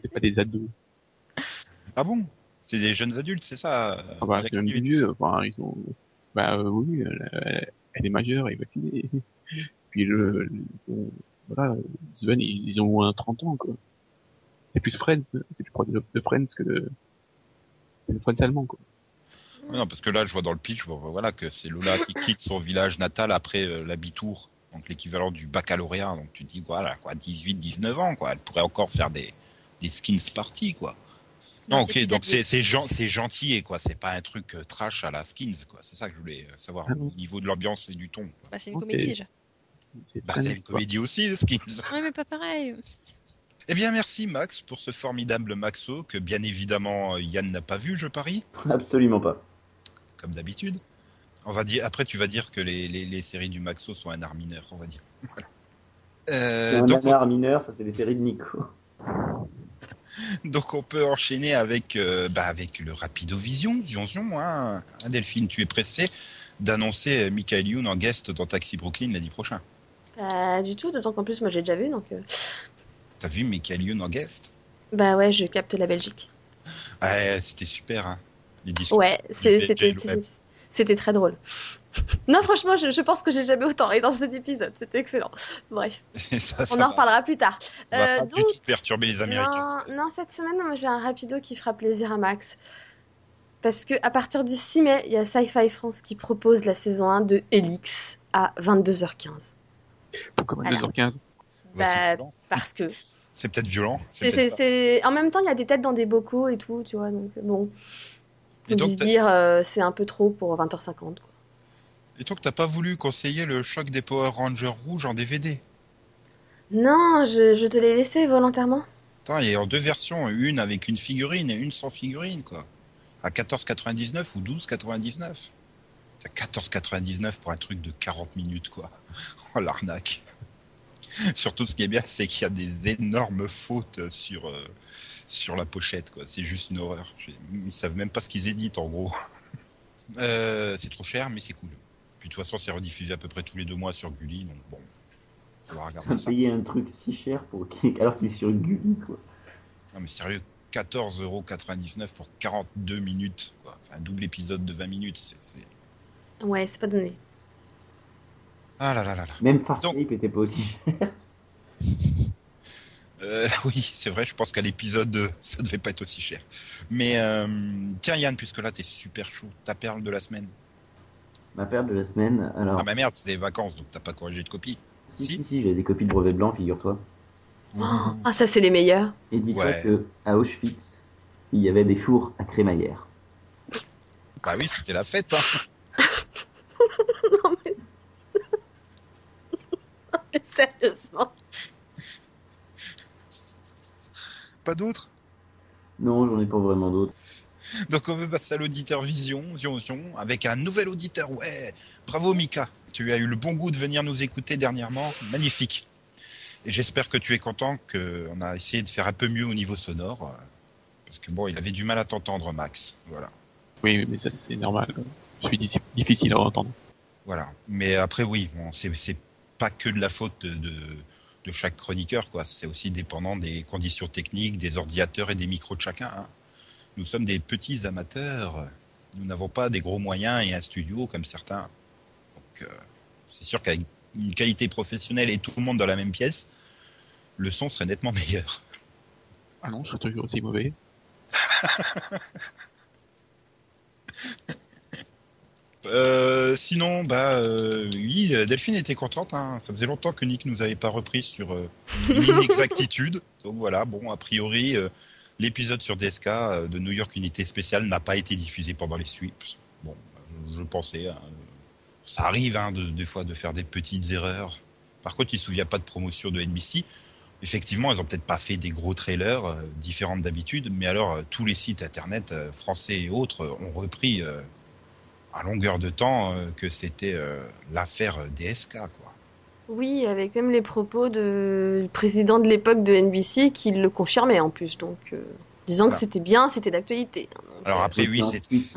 C'est pas des ados. Ah bon C'est des jeunes adultes, c'est ça Ah bah, c'est même des vieux. Enfin, ils ont... Bah euh, oui, elle, elle- elle est majeure et vaccinée. Puis le, ils ont- voilà, Sven, ils, ont moins 30 ans, quoi. C'est plus Friends, c'est plus proche de, de Friends que de, Friends allemand, quoi. Ouais, Non, parce que là, je vois dans le pitch, je vois, voilà, que c'est Lola qui quitte son village natal après euh, l'habitour, donc l'équivalent du baccalauréat. Donc tu te dis, voilà, quoi, 18, 19 ans, quoi. Elle pourrait encore faire des, des skins parties, quoi. Non, Non, ok, donc c'est c'est gen- c'est gentil, quoi. C'est pas un truc euh, trash à la skins, quoi. C'est ça que je voulais euh, savoir, Ah au niveau de l'ambiance et du ton. quoi. Bah, c'est une comédie déjà. C'est- Bah, une comédie aussi, le skins. Ouais, mais pas pareil. Eh bien, merci Max pour ce formidable Maxo que bien évidemment euh, Yann n'a pas vu, je parie, Absolument pas. comme d'habitude. On va dire après, tu vas dire que les, les, les séries du Maxo sont un art mineur, on va dire. Voilà. Euh, C'est un donc, nanar mineur, ça c'est des séries de Nico. Donc on peut enchaîner avec euh, bah, avec le Rapido Vision, hein. Delphine, tu es pressé d'annoncer euh, Michael Youn en guest dans Taxi Brooklyn lundi prochain. Pas du tout, d'autant qu'en plus, moi j'ai déjà vu, donc. euh, T'as vu Michael Youn en guest? Bah ouais, je capte la Belgique. Ouais, c'était super, hein. Les ouais. c'était très drôle. Non, franchement, je, je pense que j'ai jamais autant ri dans cet épisode. C'était excellent. Bref, Et ça, ça on en va- reparlera plus tard. Ça va Euh, pas donc, du tout perturber les Américains. Non, non, cette semaine, moi, j'ai un rapido qui fera plaisir à Max. Parce que à partir du 6 mai, il y a Sci-Fi France qui propose la saison 1 de Helix à 22h15. Pourquoi Voilà. 22h15 Ouais, c'est Bah, violent. parce que C'est peut-être violent. c'est, peut-être c'est, ça. c'est- en même temps, il y a des têtes dans des bocaux et tout, tu vois. Donc bon, Et faut donc, se dire euh, c'est un peu trop pour 20h50. Quoi. Et toi que t'as pas voulu conseiller le choc des Power Rangers rouges en DVD Non, je, je te l'ai laissé volontairement. Attends, il y a en deux versions, une avec une figurine et une sans figurine, quoi. À 14,99 ou 12,99. T'as 14,99 pour un truc de 40 minutes, quoi. Oh, l'arnaque. Surtout, ce qui est bien, c'est qu'il y a des énormes fautes sur, euh, sur la pochette, quoi. C'est juste une horreur. Ils savent même pas ce qu'ils éditent, en gros. Euh, c'est trop cher, mais c'est cool. Puis de toute façon, c'est rediffusé à peu près tous les deux mois sur Gulli, donc bon. On va regarder ça. Payer un truc si cher pour alors qu'il est sur Gulli, quoi. Non mais sérieux, 14,99€ pour 42 minutes, quoi. Enfin, un double épisode de 20 minutes, c'est... Ouais, c'est pas donné. Ah là là là là. Même Farscape était pas aussi cher. Euh, oui, c'est vrai, je pense qu'à l'épisode 2, ça devait pas être aussi cher. Mais euh, tiens Yann, puisque là t'es super chaud, ta perle de la semaine. Ma perte de la semaine, alors. Ah bah merde, c'était les vacances, donc t'as pas corrigé de copie. si, si. si, si, j'ai des copies de brevet blanc, figure-toi. Ah, ça, c'est les meilleurs. Et dis-toi Ouais. que à Auschwitz, il y avait des fours à crémaillère. Bah oui, c'était la fête, hein. non, mais... mais sérieusement. Pas d'autres? Non, j'en ai pas vraiment d'autres. Donc on va passer à l'auditeur Vision, Zion Zion, avec un nouvel auditeur. Ouais, bravo Mika, tu as eu le bon goût de venir nous écouter dernièrement, magnifique. Et j'espère que tu es content qu'on a essayé de faire un peu mieux au niveau sonore, euh, parce que bon, il avait du mal à t'entendre Max, voilà. Oui, mais ça c'est normal. Je suis difficile à entendre. Voilà. Mais après oui, bon, c'est c'est pas que de la faute de, de, de chaque chroniqueur, quoi. C'est aussi dépendant des conditions techniques, des ordinateurs et des micros de chacun. hein. Nous sommes des petits amateurs. Nous n'avons pas des gros moyens et un studio comme certains. Donc euh, c'est sûr qu'avec une qualité professionnelle et tout le monde dans la même pièce, le son serait nettement meilleur. Ah non, je serais toujours aussi mauvais. Euh, sinon, bah euh, oui, Delphine était contente. Hein. Ça faisait longtemps que Nick nous avait pas repris sur euh, une inexactitude. Donc voilà, bon, a priori, l'épisode sur DSK euh, de New York Unité Spéciale n'a pas été diffusé pendant les sweeps. Bon, je, pensais, hein, ça arrive hein, de- des fois de faire des petites erreurs. Par contre, il se souvient pas de promotion de NBC. Effectivement, ils ont peut-être pas fait des gros trailers euh, différents d'habitude, mais alors euh, tous les sites internet français et autres ont repris à longueur de temps que c'était l'affaire DSK, quoi. Oui, avec même les propos de- du président de l'époque de NBC qui le confirmait en plus, donc euh, disant que c'était bien, c'était d'actualité. Alors après, oui,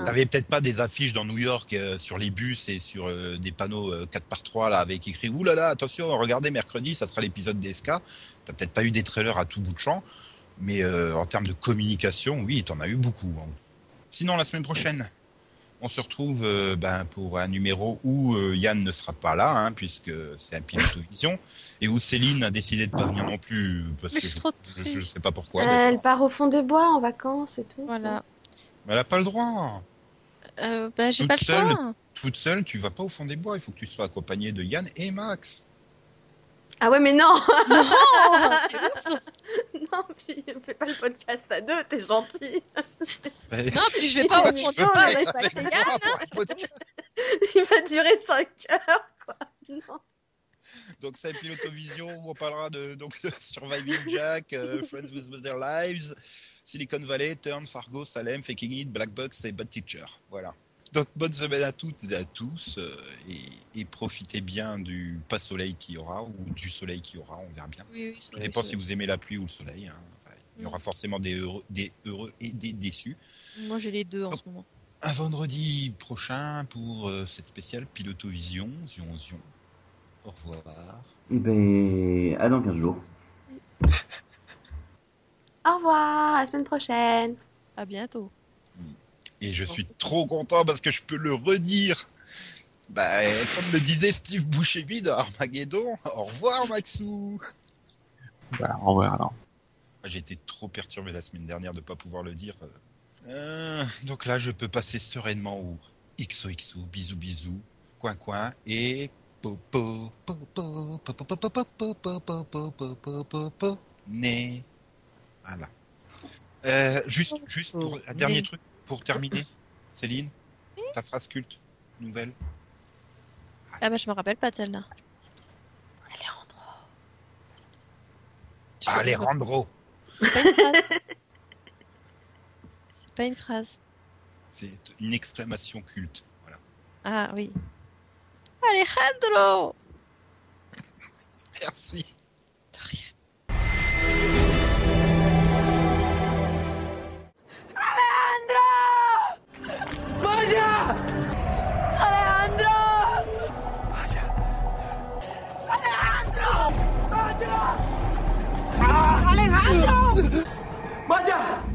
T'avais peut-être pas des affiches dans New York euh, sur les bus et sur euh, des panneaux euh, 4 par 3 là avec écrit Ouh là là, attention, regardez mercredi, ça sera l'épisode DSK. T'as peut-être pas eu des trailers à tout bout de champ, mais euh, en termes de communication, oui, t'en as eu beaucoup. hein. Sinon, la semaine prochaine, on se retrouve euh, ben, pour un numéro où euh, Yann ne sera pas là, hein, puisque c'est un pilote vision, et où Céline a décidé de pas venir non plus parce Mais que je suis je, trop je- je triste. sais pas pourquoi. elle part au fond des bois en vacances et tout. Voilà. Mais elle a pas le droit. Euh, bah, j'ai Toute pas le seule. choix. toute seule, tu vas pas au fond des bois. Il faut que tu sois accompagné de Yann et Max. Ah ouais, mais non, Non. non, puis fais pas le podcast à deux, t'es gentil. Non, puis je vais pas au pas avec hein. Il va durer 5 heures, quoi. Non. Donc c'est Pilotovision où on parlera de, donc, de Surviving Jack, euh, Friends with Their Lives, Silicon Valley, Turn, Fargo, Salem, Faking It, Black Box et Bad Teacher. Voilà. Donc bonne semaine à toutes et à tous euh, et, et profitez bien du pas soleil qu'il y aura ou du soleil qu'il y aura, on verra bien. Oui, oui, Ça dépend si vous aimez la pluie ou le soleil. hein. Enfin, il y aura Mm. forcément des heureux, des heureux et des déçus. Moi, j'ai les deux en ce moment. Un vendredi prochain pour euh, cette spéciale Pilotovision. Zion, zion. Au revoir. Eh ben, à dans 15 jours. Au revoir, à la semaine prochaine. À bientôt. Et je suis trop content parce que je peux le redire. Bah, comme le disait Steve Bouchemi dans Armageddon, au revoir Maxou bah, Au revoir alors. J'étais trop perturbé la semaine dernière de ne pas pouvoir le dire. Donc là, je peux passer sereinement au XOXO, bisous bisous, coin coin et né. Voilà. Euh, juste, juste pour un dernier truc pour terminer, Céline, ta phrase culte, nouvelle. Ah bah, je me rappelle pas de celle-là. Alejandro, C'est pas une phrase. C'est pas une phrase. c'est une exclamation culte. Voilà. Ah oui. Alejandro Merci. Majah!